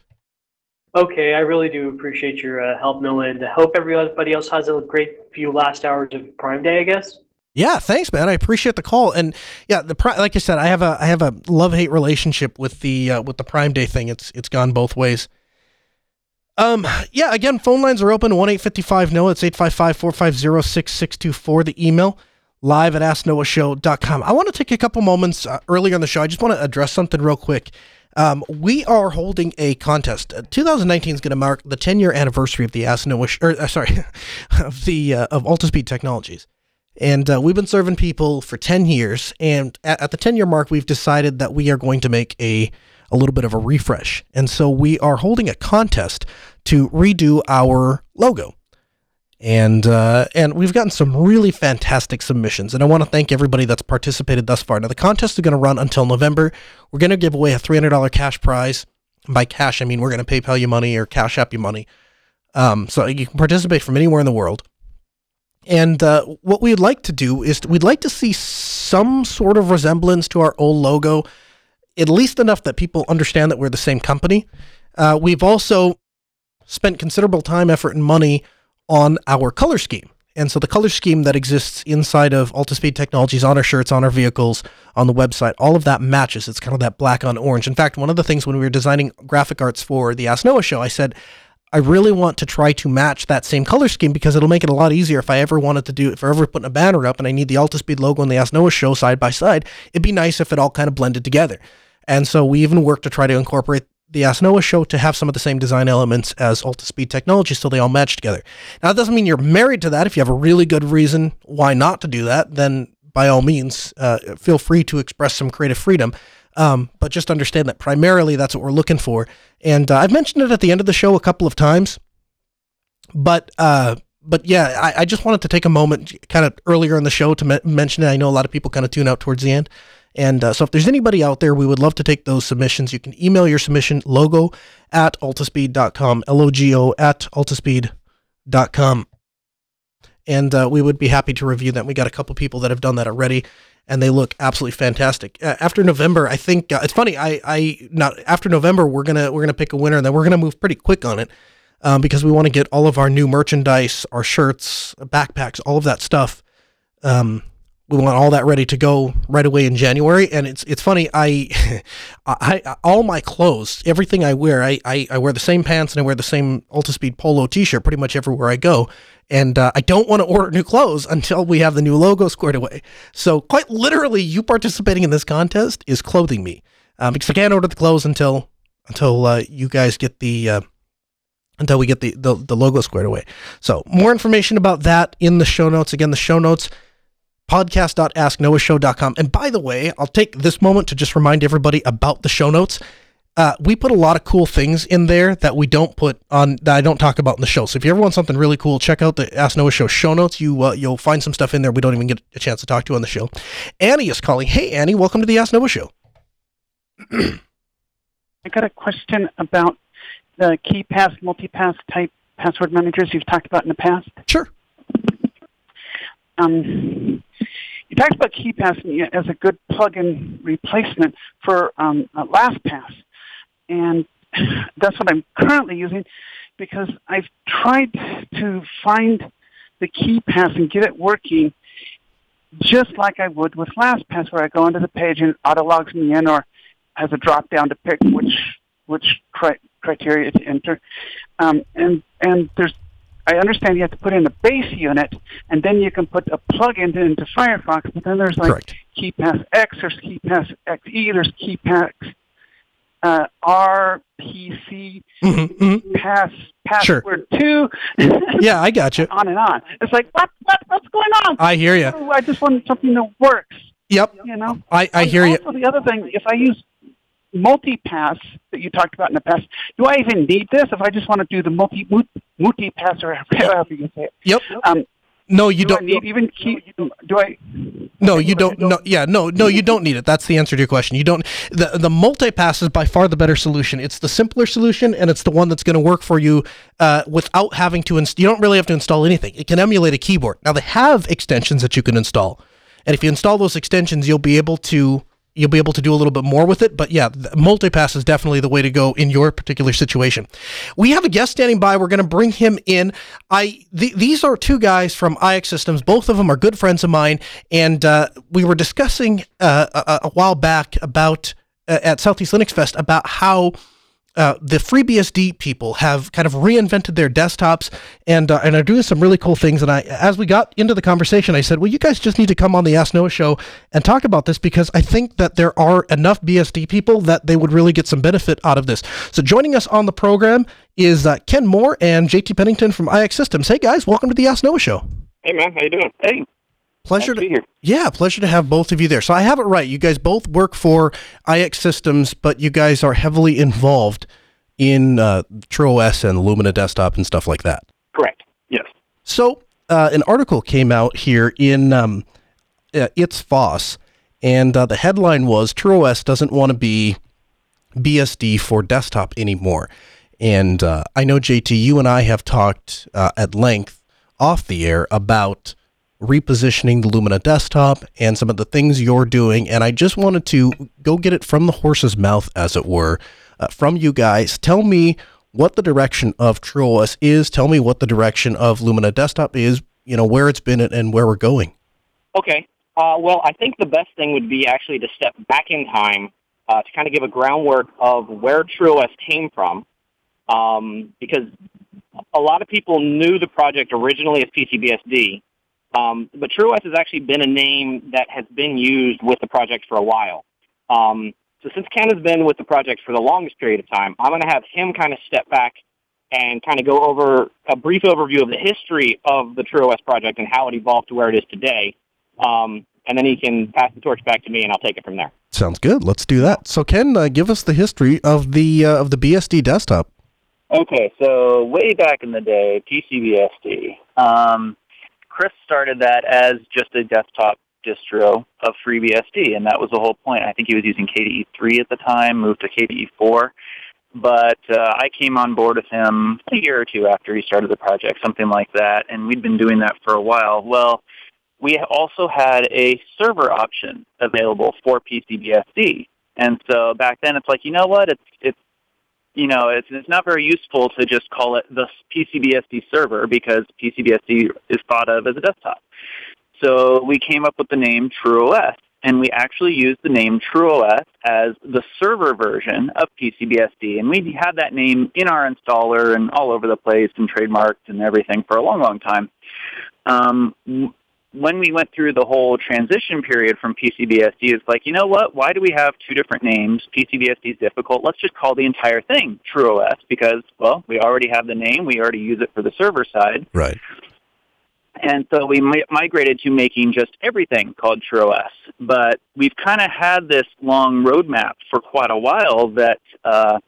S5: Okay, I really do appreciate your uh, help, Noah, and I hope everybody else has a great few last hours of Prime Day. I guess.
S1: Yeah, thanks, man. I appreciate the call, and yeah, the like I said, I have a I have a love hate relationship with the uh, with the Prime Day thing. It's it's gone both ways. Um, yeah, again, phone lines are open one eight fifty five no. It's 855-450-6624. The email live at asknoahshow.com. I want to take a couple moments uh, earlier on the show. I just want to address something real quick. Um, we are holding a contest. Uh, 2019 is going to mark the 10 year anniversary of the Ask or uh, sorry, of the uh, of Altispeed Technologies, and uh, we've been serving people for 10 years. And at, at the 10 year mark, we've decided that we are going to make a a little bit of a refresh, and so we are holding a contest to redo our logo and uh, and we've gotten some really fantastic submissions, and I want to thank everybody that's participated thus far. Now the contest is going to run until November. We're going to give away a three hundred dollar cash prize. By cash, I mean we're going to PayPal you money or Cash App you money. Um, so you can participate from anywhere in the world. And uh, what we'd like to do is we'd like to see some sort of resemblance to our old logo, at least enough that people understand that we're the same company. Uh, we've also spent considerable time, effort, and money on our color scheme. And so the color scheme that exists inside of Altispeed Technologies on our shirts, on our vehicles, on the website, all of that matches. It's kind of that black on orange. In fact, one of the things when we were designing graphic arts for the Ask Noah show, I said, I really want to try to match that same color scheme because it'll make it a lot easier if I ever wanted to do, if I ever putting a banner up and I need the Altispeed logo and the Ask Noah show side by side, it'd be nice if it all kind of blended together. And so we even worked to try to incorporate the Ask Noah show to have some of the same design elements as Altispeed Technology, so they all match together. Now, that doesn't mean you're married to that. If you have a really good reason why not to do that, then by all means, uh, feel free to express some creative freedom. Um, but just understand that primarily that's what we're looking for. And uh, I've mentioned it at the end of the show a couple of times, but uh, but yeah, I, I, just wanted to take a moment, kind of earlier in the show, to me- mention it. I know a lot of people kind of tune out towards the end. And uh, so if there's anybody out there, we would love to take those submissions. You can email your submission logo at altispeed.com, L-O-G-O at altispeed.com. And uh, we would be happy to review them. We got a couple people that have done that already, and they look absolutely fantastic. Uh, after November, I think uh, it's funny. I, I not after November, we're gonna we're gonna pick a winner, and then we're gonna move pretty quick on it um, because we want to get all of our new merchandise, our shirts, backpacks, all of that stuff um, we want all that ready to go right away in January. And it's it's funny. I, I all my clothes, everything I wear, I, I, I wear the same pants and I wear the same Altispeed Polo T-shirt pretty much everywhere I go. And uh, I don't want to order new clothes until we have the new logo squared away. So quite literally, you participating in this contest is clothing me um, because I can't order the clothes until until uh, you guys get the. Uh, until we get the, the, the logo squared away. So more information about that in the show notes. Again, the show notes podcast.asknoahshow.com. And by the way, I'll take this moment to just remind everybody about the show notes. Uh, we put a lot of cool things in there that we don't put on that I don't talk about in the show. So if you ever want something really cool, check out the Ask Noah Show show notes. You uh, you'll find some stuff in there we don't even get a chance to talk to on the show. Annie is calling. Hey Annie, welcome to the Ask Noah Show.
S6: I got a question about the KeePass, Mooltipass type password managers you've talked about in the past.
S1: Sure.
S6: Um, you talked about KeePass as a good plug-in replacement for um, LastPass, and that's what I'm currently using because I've tried to find the KeePass and get it working just like I would with LastPass, where I go into the page and it auto logs me in, or has a drop down to pick which which cri- criteria to enter, um, and and there's I understand you have to put in a base unit, and then you can put a plug-in into Firefox. But then there's like
S1: Correct.
S6: KeePass X, there's KeePass XE, there's KeePass uh, RPC
S1: Mhm, mhm.
S6: pass
S1: Sure.
S6: password two.
S1: Yeah, I got you.
S6: on and on. It's like what what what's going on?
S1: I hear you.
S6: I just want something that works.
S1: Yep,
S6: You know.
S1: I, I
S6: And
S1: hear you.
S6: Also, the other thing, if I use Mooltipass that you talked about in the past, do I even need this? If I just want to do the multi Mooltipass or however you say it,
S1: Yep.
S6: um,
S1: No, you
S6: do
S1: don't.
S6: I need even keep? Do I?
S1: No, you don't. No, yeah, no, no, you don't need it. That's the answer to your question. You don't. The the Mooltipass is by far the better solution. It's the simpler solution, and it's the one that's going to work for you uh, without having to. Inst- you don't really have to install anything. It can emulate a keyboard. Now they have extensions that you can install, and if you install those extensions, you'll be able to. You'll be able to do a little bit more with it, but yeah, Mooltipass is definitely the way to go in your particular situation. We have a guest standing by. We're going to bring him in. I th- these are two guys from IX Systems. Both of them are good friends of mine, and uh, we were discussing uh, a, a while back about uh, at Southeast Linux Fest about how. Uh, the FreeBSD people have kind of reinvented their desktops and uh, and are doing some really cool things. And I, as we got into the conversation, I said, "Well, you guys just need to come on the Ask Noah show and talk about this because I think that there are enough BSD people that they would really get some benefit out of this." So, joining us on the program is uh, Ken Moore and JT Pennington from IX Systems. Hey guys, welcome to the Ask Noah show.
S7: Hey man, how you doing? Hey,
S1: Pleasure
S7: nice to
S1: to
S7: be here.
S1: yeah, pleasure to have both of you there. So I have it right. You guys both work for IX Systems, but you guys are heavily involved in uh, TrueOS and Lumina Desktop and stuff like that.
S7: Correct. Yes.
S1: So uh, an article came out here in um, uh, It's Foss, and uh, the headline was TrueOS doesn't want to be BSD for desktop anymore. And uh, I know, JT, you and I have talked uh, at length off the air about repositioning the Lumina desktop and some of the things you're doing. And I just wanted to go get it from the horse's mouth, as it were, uh, from you guys. Tell me what the direction of TrueOS is. Tell me what the direction of Lumina desktop is, you know, where it's been and where we're going.
S7: Okay. Uh, well, I think the best thing would be actually to step back in time uh, to kind of give a groundwork of where TrueOS came from, um, because a lot of people knew the project originally as PCBSD, um, but TrueOS has actually been a name that has been used with the project for a while. Um, so since Ken has been with the project for the longest period of time, I'm going to have him kind of step back and kind of go over a brief overview of the history of the TrueOS project and how it evolved to where it is today. Um, and then he can pass the torch back to me, and I'll take it from there.
S1: Sounds good. Let's do that. So, Ken, uh, give us the history of the uh, of the BSD desktop.
S8: Okay, so way back in the day, PCBSD. Um, Chris started that as just a desktop distro of FreeBSD, and that was the whole point. I think he was using KDE 3 at the time, moved to KDE 4. But uh, I came on board with him a year or two after he started the project, something like that, and we'd been doing that for a while. Well, we also had a server option available for PCBSD. And so back then it's like, you know what, it's, it's you know, it's, it's not very useful to just call it the PCBSD server because PCBSD is thought of as a desktop. So we came up with the name TrueOS, and we actually used the name TrueOS as the server version of PCBSD. And we had that name in our installer and all over the place and trademarked and everything for a long, long time. Um, when we went through the whole transition period from PCBSD, it's like, you know what? Why do we have two different names? PCBSD is difficult. Let's just call the entire thing TrueOS because, well, we already have the name. We already use it for the server side.
S1: Right.
S8: And so we mi- migrated to making just everything called TrueOS. But we've kind of had this long roadmap for quite a while that, uh,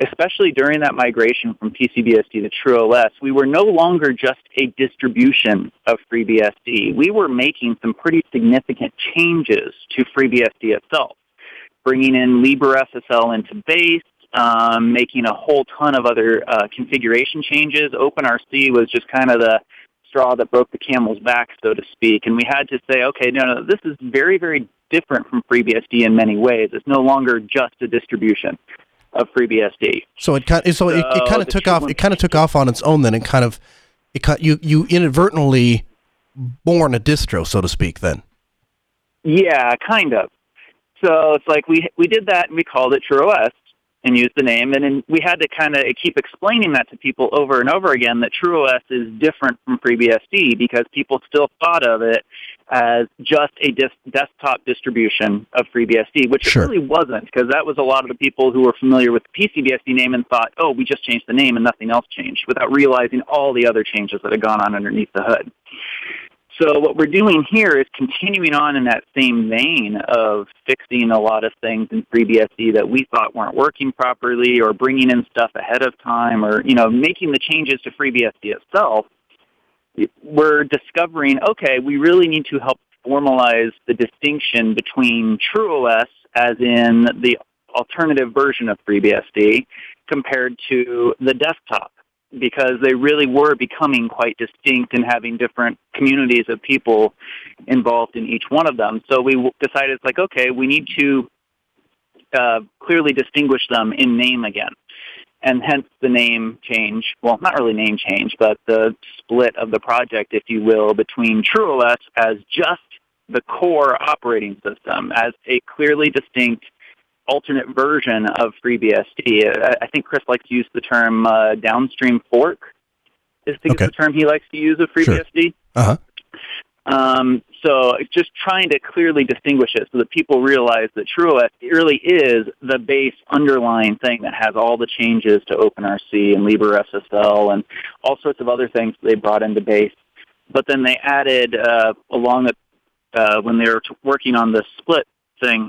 S8: especially during that migration from PCBSD to TrueOS, we were no longer just a distribution of FreeBSD. We were making some pretty significant changes to FreeBSD itself, bringing in LibreSSL into base, um, making a whole ton of other uh, configuration changes. OpenRC was just kind of the straw that broke the camel's back, so to speak. And we had to say, okay, no, no, this is very, very different from FreeBSD in many ways. It's no longer just a distribution of FreeBSD.
S1: So it kind so, it, it kind of took off. It kind of took off on its own. Then it kind of it cut you you inadvertently born a distro, so to speak. Then
S8: Yeah, kind of. So it's like we we did that and we called it TrueOS and used the name, and then we had to kind of keep explaining that to people over and over again that TrueOS is different from FreeBSD because people still thought of it as just a dis- desktop distribution of FreeBSD, which
S1: Sure.
S8: it really wasn't, because that was a lot of the people who were familiar with the PCBSD name and thought, oh, we just changed the name and nothing else changed, without realizing all the other changes that had gone on underneath the hood. So what we're doing here is continuing on in that same vein of fixing a lot of things in FreeBSD that we thought weren't working properly, or bringing in stuff ahead of time, or you know making the changes to FreeBSD itself. We're discovering, okay, we really need to help formalize the distinction between TrueOS, as in the alternative version of FreeBSD, compared to the desktop because they really were becoming quite distinct and having different communities of people involved in each one of them. So we decided, it's like, okay, we need to uh, clearly distinguish them in name again. And hence the name change, well, not really name change, but the split of the project, if you will, between TrueOS as just the core operating system, as a clearly distinct alternate version of FreeBSD. I, think Chris likes to use the term uh, downstream fork. I think
S1: Okay.
S8: is the term he likes to use of FreeBSD.
S1: Uh huh.
S8: Um, so just trying to clearly distinguish it so that people realize that TrueOS really is the base underlying thing that has all the changes to OpenRC and LibreSSL and all sorts of other things they brought into base. But then they added uh, along the uh, when they were t- working on the split thing,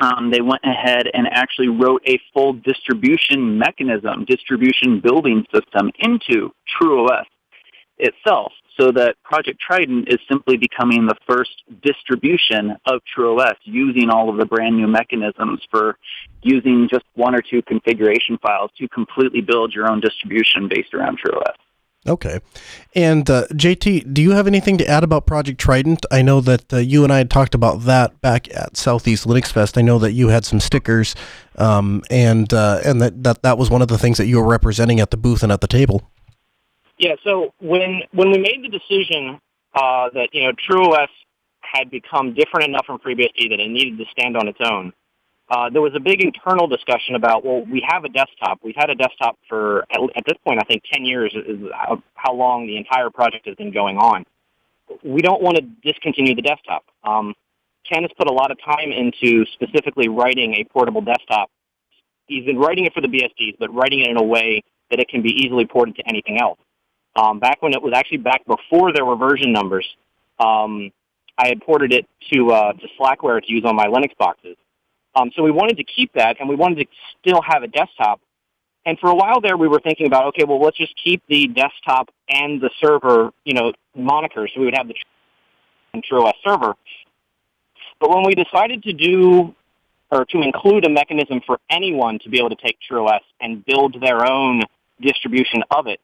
S8: um, they went ahead and actually wrote a full distribution mechanism, distribution building system into TrueOS itself so that Project Trident is simply becoming the first distribution of TrueOS using all of the brand new mechanisms for using just one or two configuration files to completely build your own distribution based around TrueOS.
S1: Okay. And uh, JT, do you have anything to add about Project Trident? I know that uh, you and I had talked about that back at Southeast Linux Fest. I know that you had some stickers, um, and uh, and that, that that was one of the things that you were representing at the booth and at the table.
S7: Yeah, so when when we made the decision uh, that you know TrueOS had become different enough from FreeBSD that it needed to stand on its own, uh, there was a big internal discussion about well, we have a desktop. We've had a desktop for at, at this point, I think, ten years is how, how long the entire project has been going on. We don't want to discontinue the desktop. Um, Ken has put a lot of time into specifically writing a portable desktop. He's been writing it for the BSDs, but writing it in a way that it can be easily ported to anything else. Um, back when it was actually back before there were version numbers, um, I had ported it to uh, to Slackware to use on my Linux boxes. Um, so we wanted to keep that, and we wanted to still have a desktop. And for a while there, we were thinking about, okay, well, let's just keep the desktop and the server, you know, monikers. So we would have the TrueOS server. But when we decided to do or to include a mechanism for anyone to be able to take TrueOS and build their own distribution of it,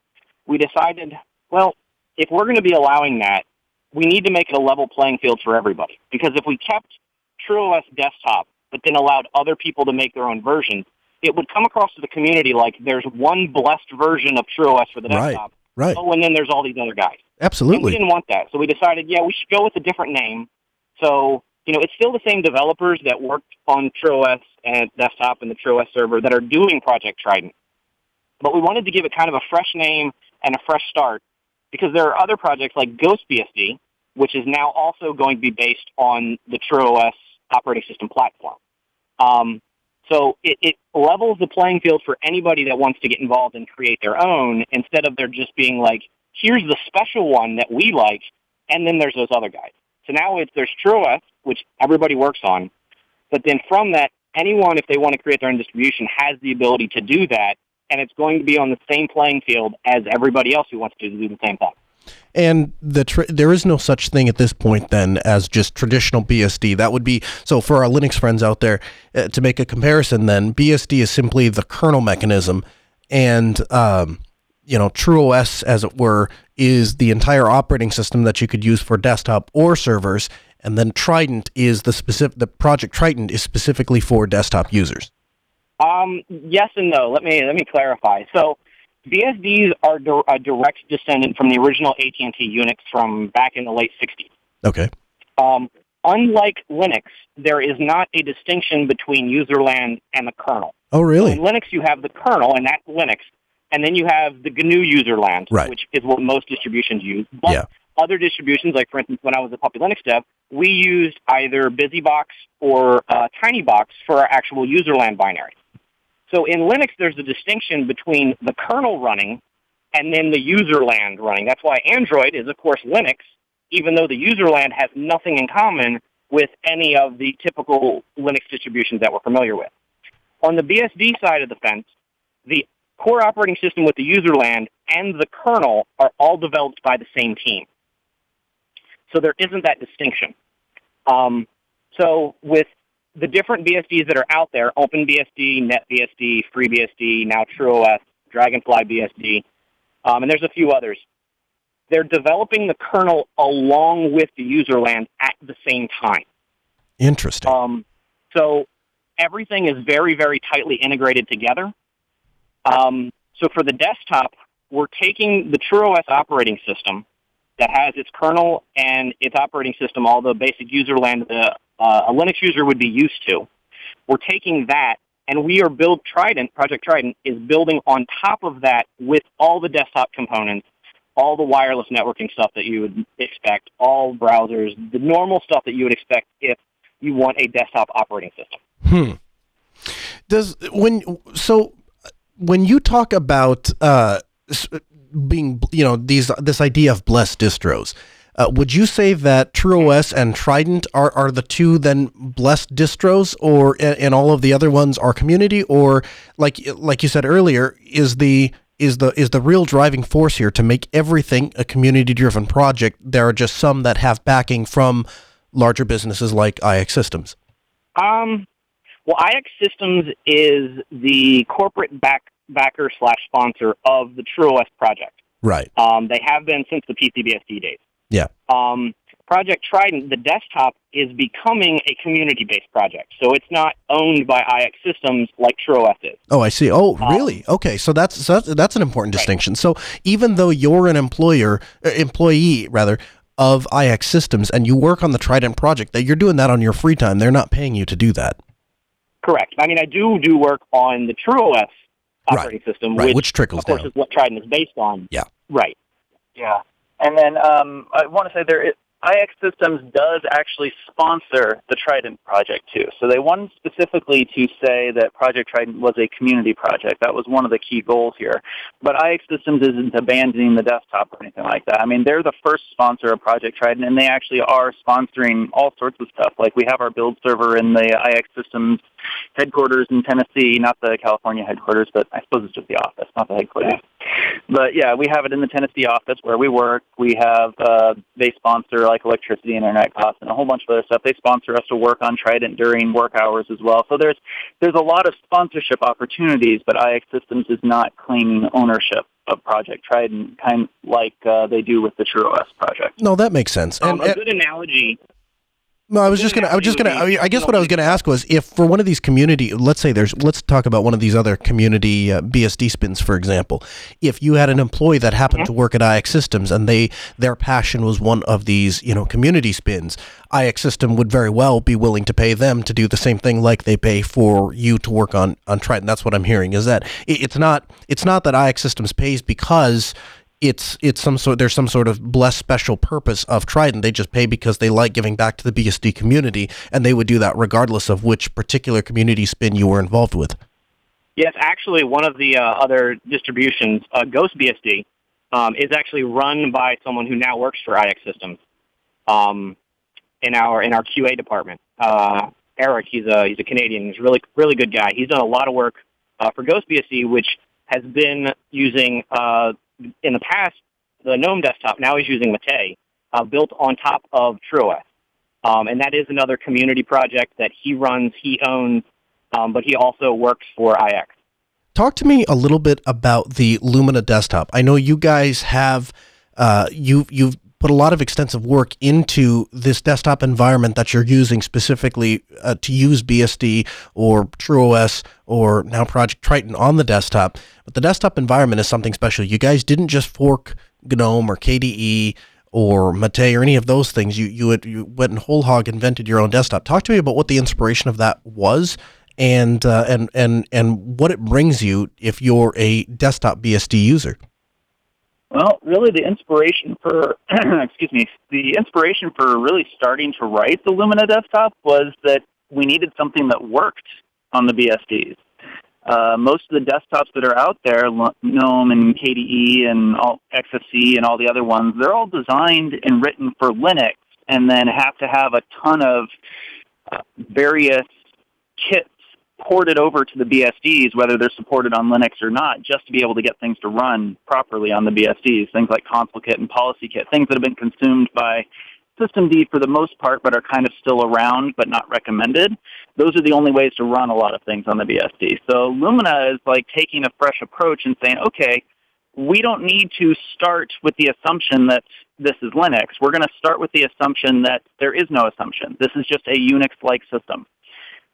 S7: we decided, well, if we're going to be allowing that, we need to make it a level playing field for everybody. Because if we kept TrueOS desktop, but then allowed other people to make their own versions, it would come across to the community like there's one blessed version of TrueOS for the desktop.
S1: right. Right.
S7: Oh, and then there's all these other guys. And we didn't want that. So we decided, yeah, we should go with a different name. So, you know, it's still the same developers that worked on TrueOS and desktop and the TrueOS server that are doing Project Trident. But we wanted to give it kind of a fresh name and a fresh start because there are other projects like GhostBSD, which is now also going to be based on the TrueOS operating system platform. Um, so it, it levels the playing field for anybody that wants to get involved and create their own instead of there just being like, here's the special one that we like, and then there's those other guys. So now it's there's TrueOS, which everybody works on, but then from that, anyone, if they want to create their own distribution, has the ability to do that, and it's going to be on the same playing field as everybody else who wants to do the same thing.
S1: And the there is no such thing at this point then as just traditional BSD. That would be so for our Linux friends out there uh, to make a comparison. Then BSD is simply the kernel mechanism, and um, you know TrueOS, as it were, is the entire operating system that you could use for desktop or servers. And then Trident is the specific. The project Trident is specifically for desktop users.
S7: Um, yes and no. Let me let me clarify. So, BSDs are di- a direct descendant from the original AT&T Unix from back in the late '60s.
S1: Okay.
S7: Um, unlike Linux, there is not a distinction between userland and the kernel.
S1: Oh, really?
S7: In Linux, you have the kernel, and that's Linux, and then you have the GNU userland,
S1: Right.
S7: which is what most distributions use. But
S1: Yeah.
S7: other distributions, like for instance, when I was at Puppy Linux Dev, we used either BusyBox or uh, TinyBox for our actual userland binary. So in Linux, there's a distinction between the kernel running and then the user land running. That's why Android is, of course, Linux, even though the user land has nothing in common with any of the typical Linux distributions that we're familiar with. On the BSD side of the fence, the core operating system with the user land and the kernel are all developed by the same team. So there isn't that distinction. Um, so with the different BSDs that are out there, OpenBSD, NetBSD, FreeBSD, now TrueOS, Dragonfly BSD, um, and there's a few others. They're developing the kernel along with the userland at the same time.
S1: Interesting.
S7: Um, so everything is very, very tightly integrated together. Um, so for the desktop, we're taking the TrueOS operating system that has its kernel and its operating system, all the basic userland that uh, a Linux user would be used to. We're taking that and we are build Trident, Project Trident is building on top of that with all the desktop components, all the wireless networking stuff that you would expect, all browsers, the normal stuff that you would expect if you want a desktop operating system.
S1: Hmm. Does when so when you talk about uh, being you know these this idea of blessed distros, uh, would you say that TrueOS and Trident are, are the two then blessed distros, or and all of the other ones are community, or like like you said earlier, is the is the is the real driving force here to make everything a community driven project? There are just some that have backing from larger businesses like IX Systems.
S7: Um, well, IX Systems is the corporate back backer slash sponsor of the TrueOS project.
S1: Right.
S7: Um, they have been since the PCBSD days.
S1: Yeah.
S7: Um, project Trident, the desktop, is becoming a community-based project. So it's not owned by IX Systems like TrueOS is.
S1: Oh, I see. Oh, um, really? Okay, so that's so that's, an important right. distinction. So even though you're an employer, uh, employee rather of IX Systems, and you work on the Trident project, that you're doing that on your free time. They're not paying you to do that.
S7: Correct. I mean, I do do work on the TrueOS operating
S1: right.
S7: system,
S1: right.
S7: which,
S1: which trickles
S7: of course
S1: down.
S7: is what Trident is based on.
S1: Yeah.
S7: Right.
S8: Yeah. And then um, I want to say there is, IX Systems does actually sponsor the Trident project too. So they wanted specifically to say that Project Trident was a community project. That was one of the key goals here. But IX Systems isn't abandoning the desktop or anything like that. I mean, they're the first sponsor of Project Trident, and they actually are sponsoring all sorts of stuff. Like we have our build server in the IX Systems headquarters in Tennessee, not the California headquarters, but I suppose it's just the office, not the headquarters. But yeah, we have it in the Tennessee office where we work. We have uh, they sponsor like electricity, internet costs, and a whole bunch of other stuff. They sponsor us to work on Trident during work hours as well. So there's there's a lot of sponsorship opportunities, but IX Systems is not claiming ownership of Project Trident, kind of like uh, they do with the TrueOS project.
S1: No, that makes sense.
S7: Um, and, a good analogy
S1: no, I was just gonna. I was just gonna. I guess what I was gonna ask was if for one of these community, let's say there's, let's talk about one of these other community uh, BSD spins, for example. If you had an employee that happened to work at IX Systems and they their passion was one of these, you know, community spins, IX System would very well be willing to pay them to do the same thing like they pay for you to work on on Trident. That's what I'm hearing. Is that it's not it's not that IX Systems pays because it's it's some sort there's some sort of blessed special purpose of Trident. They just pay because they like giving back to the BSD community, and they would do that regardless of which particular community spin you were involved with.
S7: Yes, actually, one of the uh, other distributions, uh, Ghost BSD, um, is actually run by someone who now works for IX Systems um, in our in our QA department. Uh, Eric, he's a he's a Canadian. He's a really really good guy. He's done a lot of work uh, for Ghost BSD, which has been using uh, in the past, the GNOME desktop, now he's using Mate, uh, built on top of TrueOS. Um, and that is another community project that he runs, he owns, um, but he also works for IX.
S1: Talk to me a little bit about the Lumina desktop. I know you guys have uh, you you've put a lot of extensive work into this desktop environment that you're using specifically uh, to use BSD or TrueOS or now Project Trident on the desktop. But the desktop environment is something special. You guys didn't just fork GNOME or KDE or Mate or any of those things. You you, had, you went and whole hog invented your own desktop. Talk to me about what the inspiration of that was. And uh, and and and what it brings you if you're a desktop BSD user.
S8: Well, really, the inspiration for excuse me, the inspiration for really starting to write the Lumina desktop was that we needed something that worked on the BSDs. Uh, most of the desktops that are out there, GNOME and KDE and all, XFCE and all the other ones, they're all designed and written for Linux, and then have to have a ton of uh, various kits ported over to the BSDs, whether they're supported on Linux or not, just to be able to get things to run properly on the BSDs. Things like ConsoleKit and PolicyKit, things that have been consumed by systemd for the most part, but are kind of still around but not recommended. Those are the only ways to run a lot of things on the BSD. So Lumina is like taking a fresh approach and saying, okay, we don't need to start with the assumption that this is Linux. We're going to start with the assumption that there is no assumption. This is just a Unix-like system.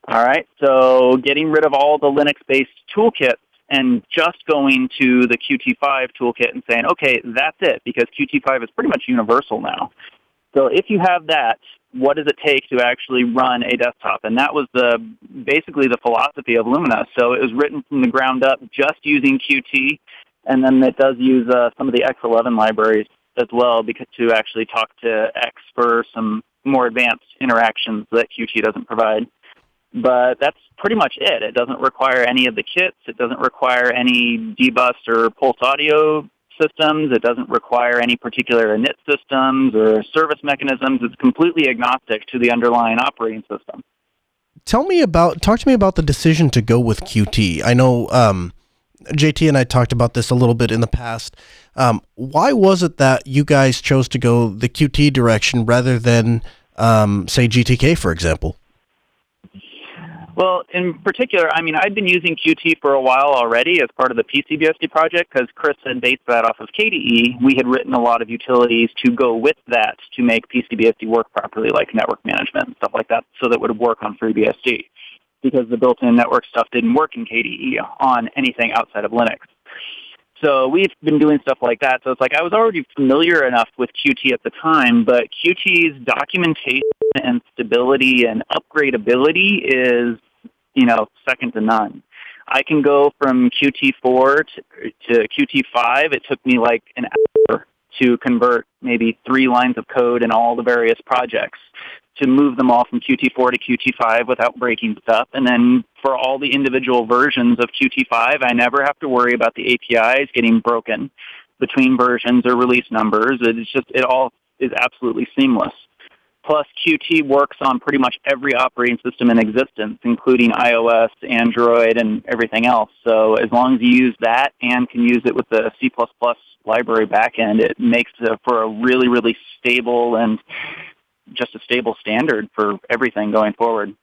S8: All right, so getting rid of all the Linux-based toolkits and just going to the Qt5 toolkit and saying, okay, that's it, because Qt5 is pretty much universal now. So if you have that, what does it take to actually run a desktop? And that was the basically the philosophy of Lumina. So it was written from the ground up just using Qt, and then it does use uh, some of the X11 libraries as well because to actually talk to X for some more advanced interactions that Qt doesn't provide. But that's pretty much it. It doesn't require any of the kits. It doesn't require any dbus or pulse audio systems. It doesn't require any particular init systems or service mechanisms. It's completely agnostic to the underlying operating system.
S1: Tell me about, talk to me about the decision to go with Qt. I know um, JT and I talked about this a little bit in the past. Um, why was it that you guys chose to go the Qt direction rather than, um, say, GTK, for example?
S8: Well, in particular, I mean, I've been using Qt for a while already as part of the PCBSD project because Chris had based that off of KDE. We had written a lot of utilities to go with that to make PCBSD work properly, like network management and stuff like that, so that would work on FreeBSD because the built-in network stuff didn't work in KDE on anything outside of Linux. So we've been doing stuff like that. So it's like I was already familiar enough with Qt at the time, but Qt's documentation and stability and upgradability is you know, second to none. I can go from Qt4 to, to Qt5. It took me like an hour to convert maybe three lines of code in all the various projects to move them all from Qt4 to Qt5 without breaking stuff. And then for all the individual versions of Qt5, I never have to worry about the APIs getting broken between versions or release numbers. It's just, it all is absolutely seamless. Plus, Qt works on pretty much every operating system in existence, including iOS, Android, and everything else. So as long as you use that and can use it with the C++ library backend, it makes for a really, really stable and just a stable standard for everything going forward.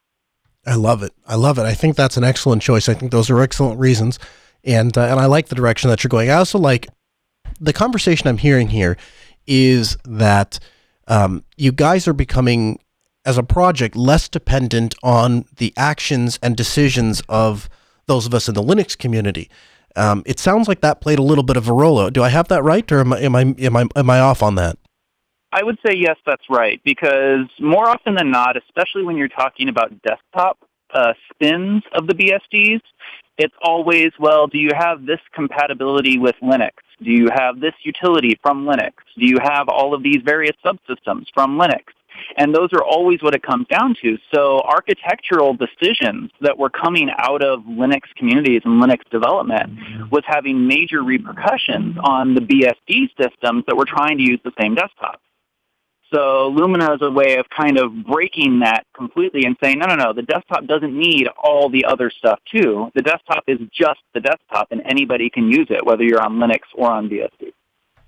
S1: I love it. I love it. I think that's an excellent choice. I think those are excellent reasons, and uh, and I like the direction that you're going. I also like the conversation I'm hearing here is that um, you guys are becoming, as a project, less dependent on the actions and decisions of those of us in the Linux community. Um, it sounds like that played a little bit of a role. Do I have that right, or am I am I am I am I off on that?
S8: I would say yes, that's right. Because more often than not, especially when you're talking about desktop uh, spins of the BSDs, it's always, well, do you have this compatibility with Linux? Do you have this utility from Linux? Do you have all of these various subsystems from Linux? And those are always what it comes down to. So architectural decisions that were coming out of Linux communities and Linux development was having major repercussions on the BSD systems that were trying to use the same desktop. So Lumina is a way of kind of breaking that completely and saying, no, no, no, the desktop doesn't need all the other stuff too. The desktop is just the desktop and anybody can use it, whether you're on Linux or on BSD.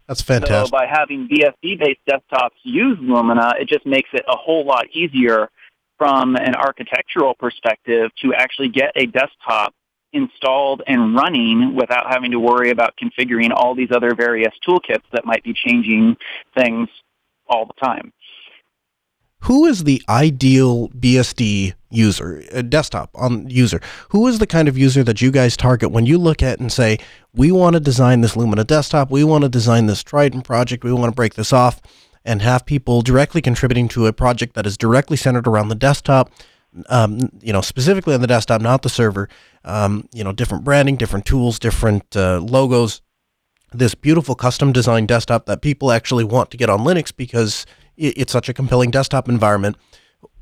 S1: That's fantastic.
S8: So by having BSD-based desktops use Lumina, it just makes it a whole lot easier from an architectural perspective to actually get a desktop installed and running without having to worry about configuring all these other various toolkits that might be changing things all the time.
S1: Who is the ideal BSD user, a desktop on user? Who is the kind of user that you guys target when you look at and say, we want to design this Lumina desktop, we want to design this Trident project, we want to break this off and have people directly contributing to a project that is directly centered around the desktop, um, you know, specifically on the desktop, not the server. Um, you know, different branding, different tools, different uh, logos, this beautiful custom designed desktop that people actually want to get on Linux because it's such a compelling desktop environment.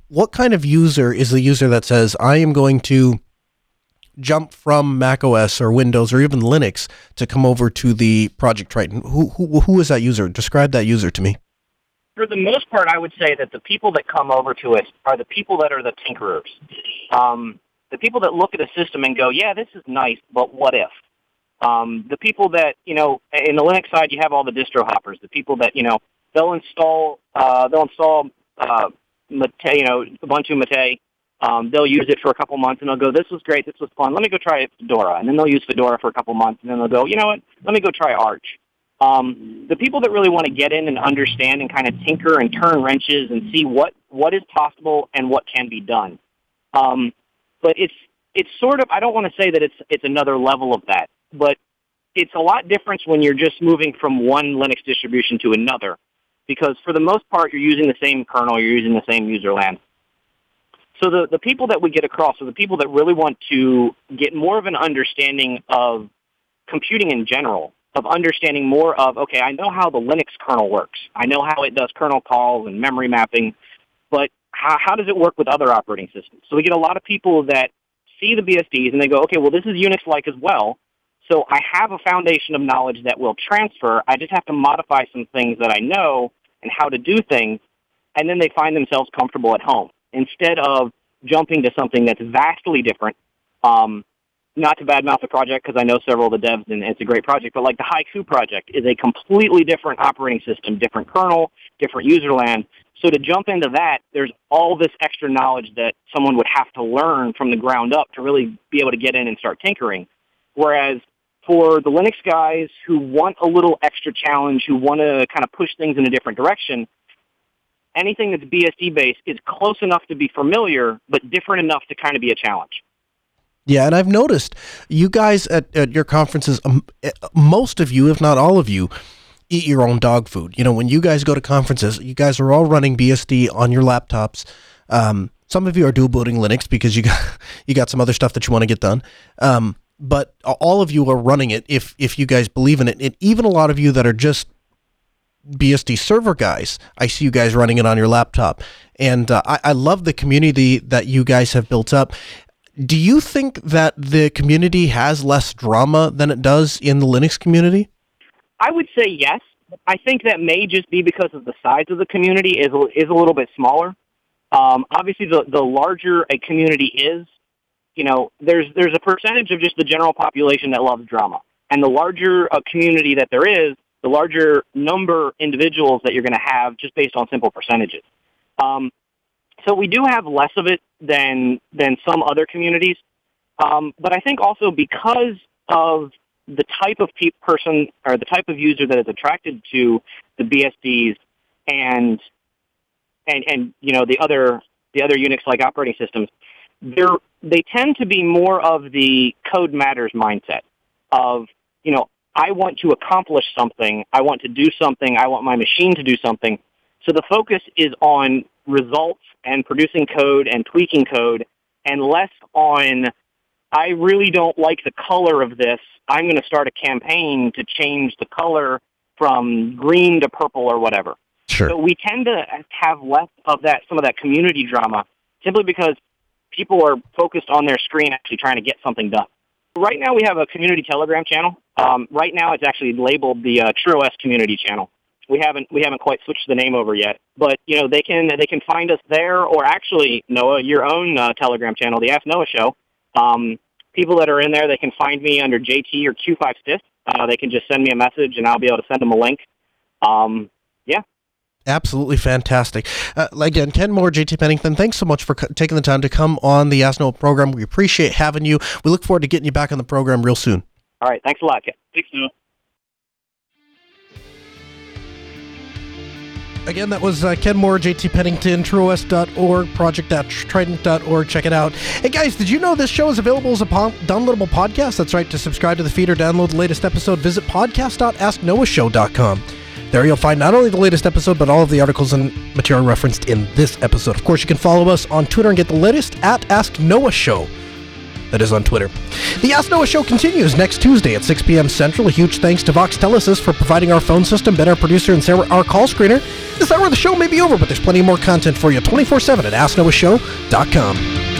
S1: What kind of user is the user that says, I am going to jump from Mac OS or Windows or even Linux to come over to the Project Trident? Who, who, who is that user? Describe that user to me.
S7: For the most part, I would say that the people that come over to us are the people that are the tinkerers. Um, the people that look at a system and go, yeah, this is nice, but what if? Um, the people that, you know, in the Linux side, you have all the distro hoppers, the people that, you know, they'll install, uh, they'll install, uh, Mate, you know, Ubuntu Mate, um, they'll use it for a couple months and they'll go, this was great, this was fun, let me go try Fedora. And then they'll use Fedora for a couple months and then they'll go, you know what, let me go try Arch. Um, the people that really want to get in and understand and kind of tinker and turn wrenches and see what, what is possible and what can be done. Um, but it's, it's sort of, I don't want to say that it's, it's another level of that, but it's a lot different when you're just moving from one Linux distribution to another because for the most part, you're using the same kernel, you're using the same user land. So the, the people that we get across are the people that really want to get more of an understanding of computing in general, of understanding more of, okay, I know how the Linux kernel works. I know how it does kernel calls and memory mapping, but how, how does it work with other operating systems? So we get a lot of people that see the BSDs and they go, okay, well, this is Unix-like as well. So I have a foundation of knowledge that will transfer. I just have to modify some things that I know and how to do things, and then they find themselves comfortable at home instead of jumping to something that's vastly different. Um, not to badmouth the project because I know several of the devs and it's a great project, but like the Haiku project is a completely different operating system, different kernel, different user land. So to jump into that, there's all this extra knowledge that someone would have to learn from the ground up to really be able to get in and start tinkering. Whereas for the Linux guys who want a little extra challenge, who want to kind of push things in a different direction, anything that's BSD based is close enough to be familiar, but different enough to kind of be a challenge.
S1: Yeah, and I've noticed you guys at, at your conferences, um, eh, most of you, if not all of you, eat your own dog food. You know, when you guys go to conferences, you guys are all running BSD on your laptops. Um, some of you are dual booting Linux because you got you got some other stuff that you want to get done. Um, but all of you are running it if if you guys believe in it. And even a lot of you that are just BSD server guys, I see you guys running it on your laptop, and uh, I, I love the community that you guys have built up. Do you think that the community has less drama than it does in the Linux community?
S7: I would say yes. I think that may just be because of the size of the community is is a little bit smaller. Um, obviously, the the larger a community is, you know, there's there's a percentage of just the general population that loves drama, and the larger a community that there is, the larger number individuals that you're going to have just based on simple percentages. Um, so we do have less of it than than some other communities, um, but I think also because of the type of pe- person or the type of user that is attracted to the BSDs and and and you know the other the other Unix like operating systems, they're they tend to be more of the code matters mindset of, you know, I want to accomplish something, I want to do something, I want my machine to do something. So the focus is on results and producing code and tweaking code and less on I really don't like the color of this. I'm going to start a campaign to change the color from green to purple or whatever.
S1: Sure.
S7: So we tend to have less of that, some of that community drama, simply because people are focused on their screen actually trying to get something done. Right now we have a community Telegram channel. Um, right now it's actually labeled the uh, TrueOS community channel. We haven't we haven't quite switched the name over yet, but you know they can they can find us there, or actually Noah, your own uh, Telegram channel, the Ask Noah Show. Um, people that are in there, they can find me under JT or Q5 Stiff. Uh, they can just send me a message, and I'll be able to send them a link. Um, yeah,
S1: Absolutely fantastic. Uh, again, Ken Moore, JT Pennington, thanks so much for co- taking the time to come on the Ask Noah program. We appreciate having you. We look forward to getting you back on the program real soon.
S7: All right. Thanks a lot, Ken.
S3: Thanks, Noah.
S1: Again, that was uh, Ken Moore, JT Pennington, TrueOS.org, project.trident.org. Check it out. Hey, guys, did you know this show is available as a po- downloadable podcast? That's right. To subscribe to the feed or download the latest episode, visit podcast.asknoahshow.com. There you'll find not only the latest episode, but all of the articles and material referenced in this episode. Of course, you can follow us on Twitter and get the latest at Ask Noah Show. That is on Twitter. The Ask Noah Show continues next Tuesday at 6 p.m. Central. A huge thanks to Voxtelesys for providing our phone system, Ben, our producer, and Sarah, our call screener. This hour of the show may be over, but there's plenty more content for you 24 7 at AskNoahShow.com.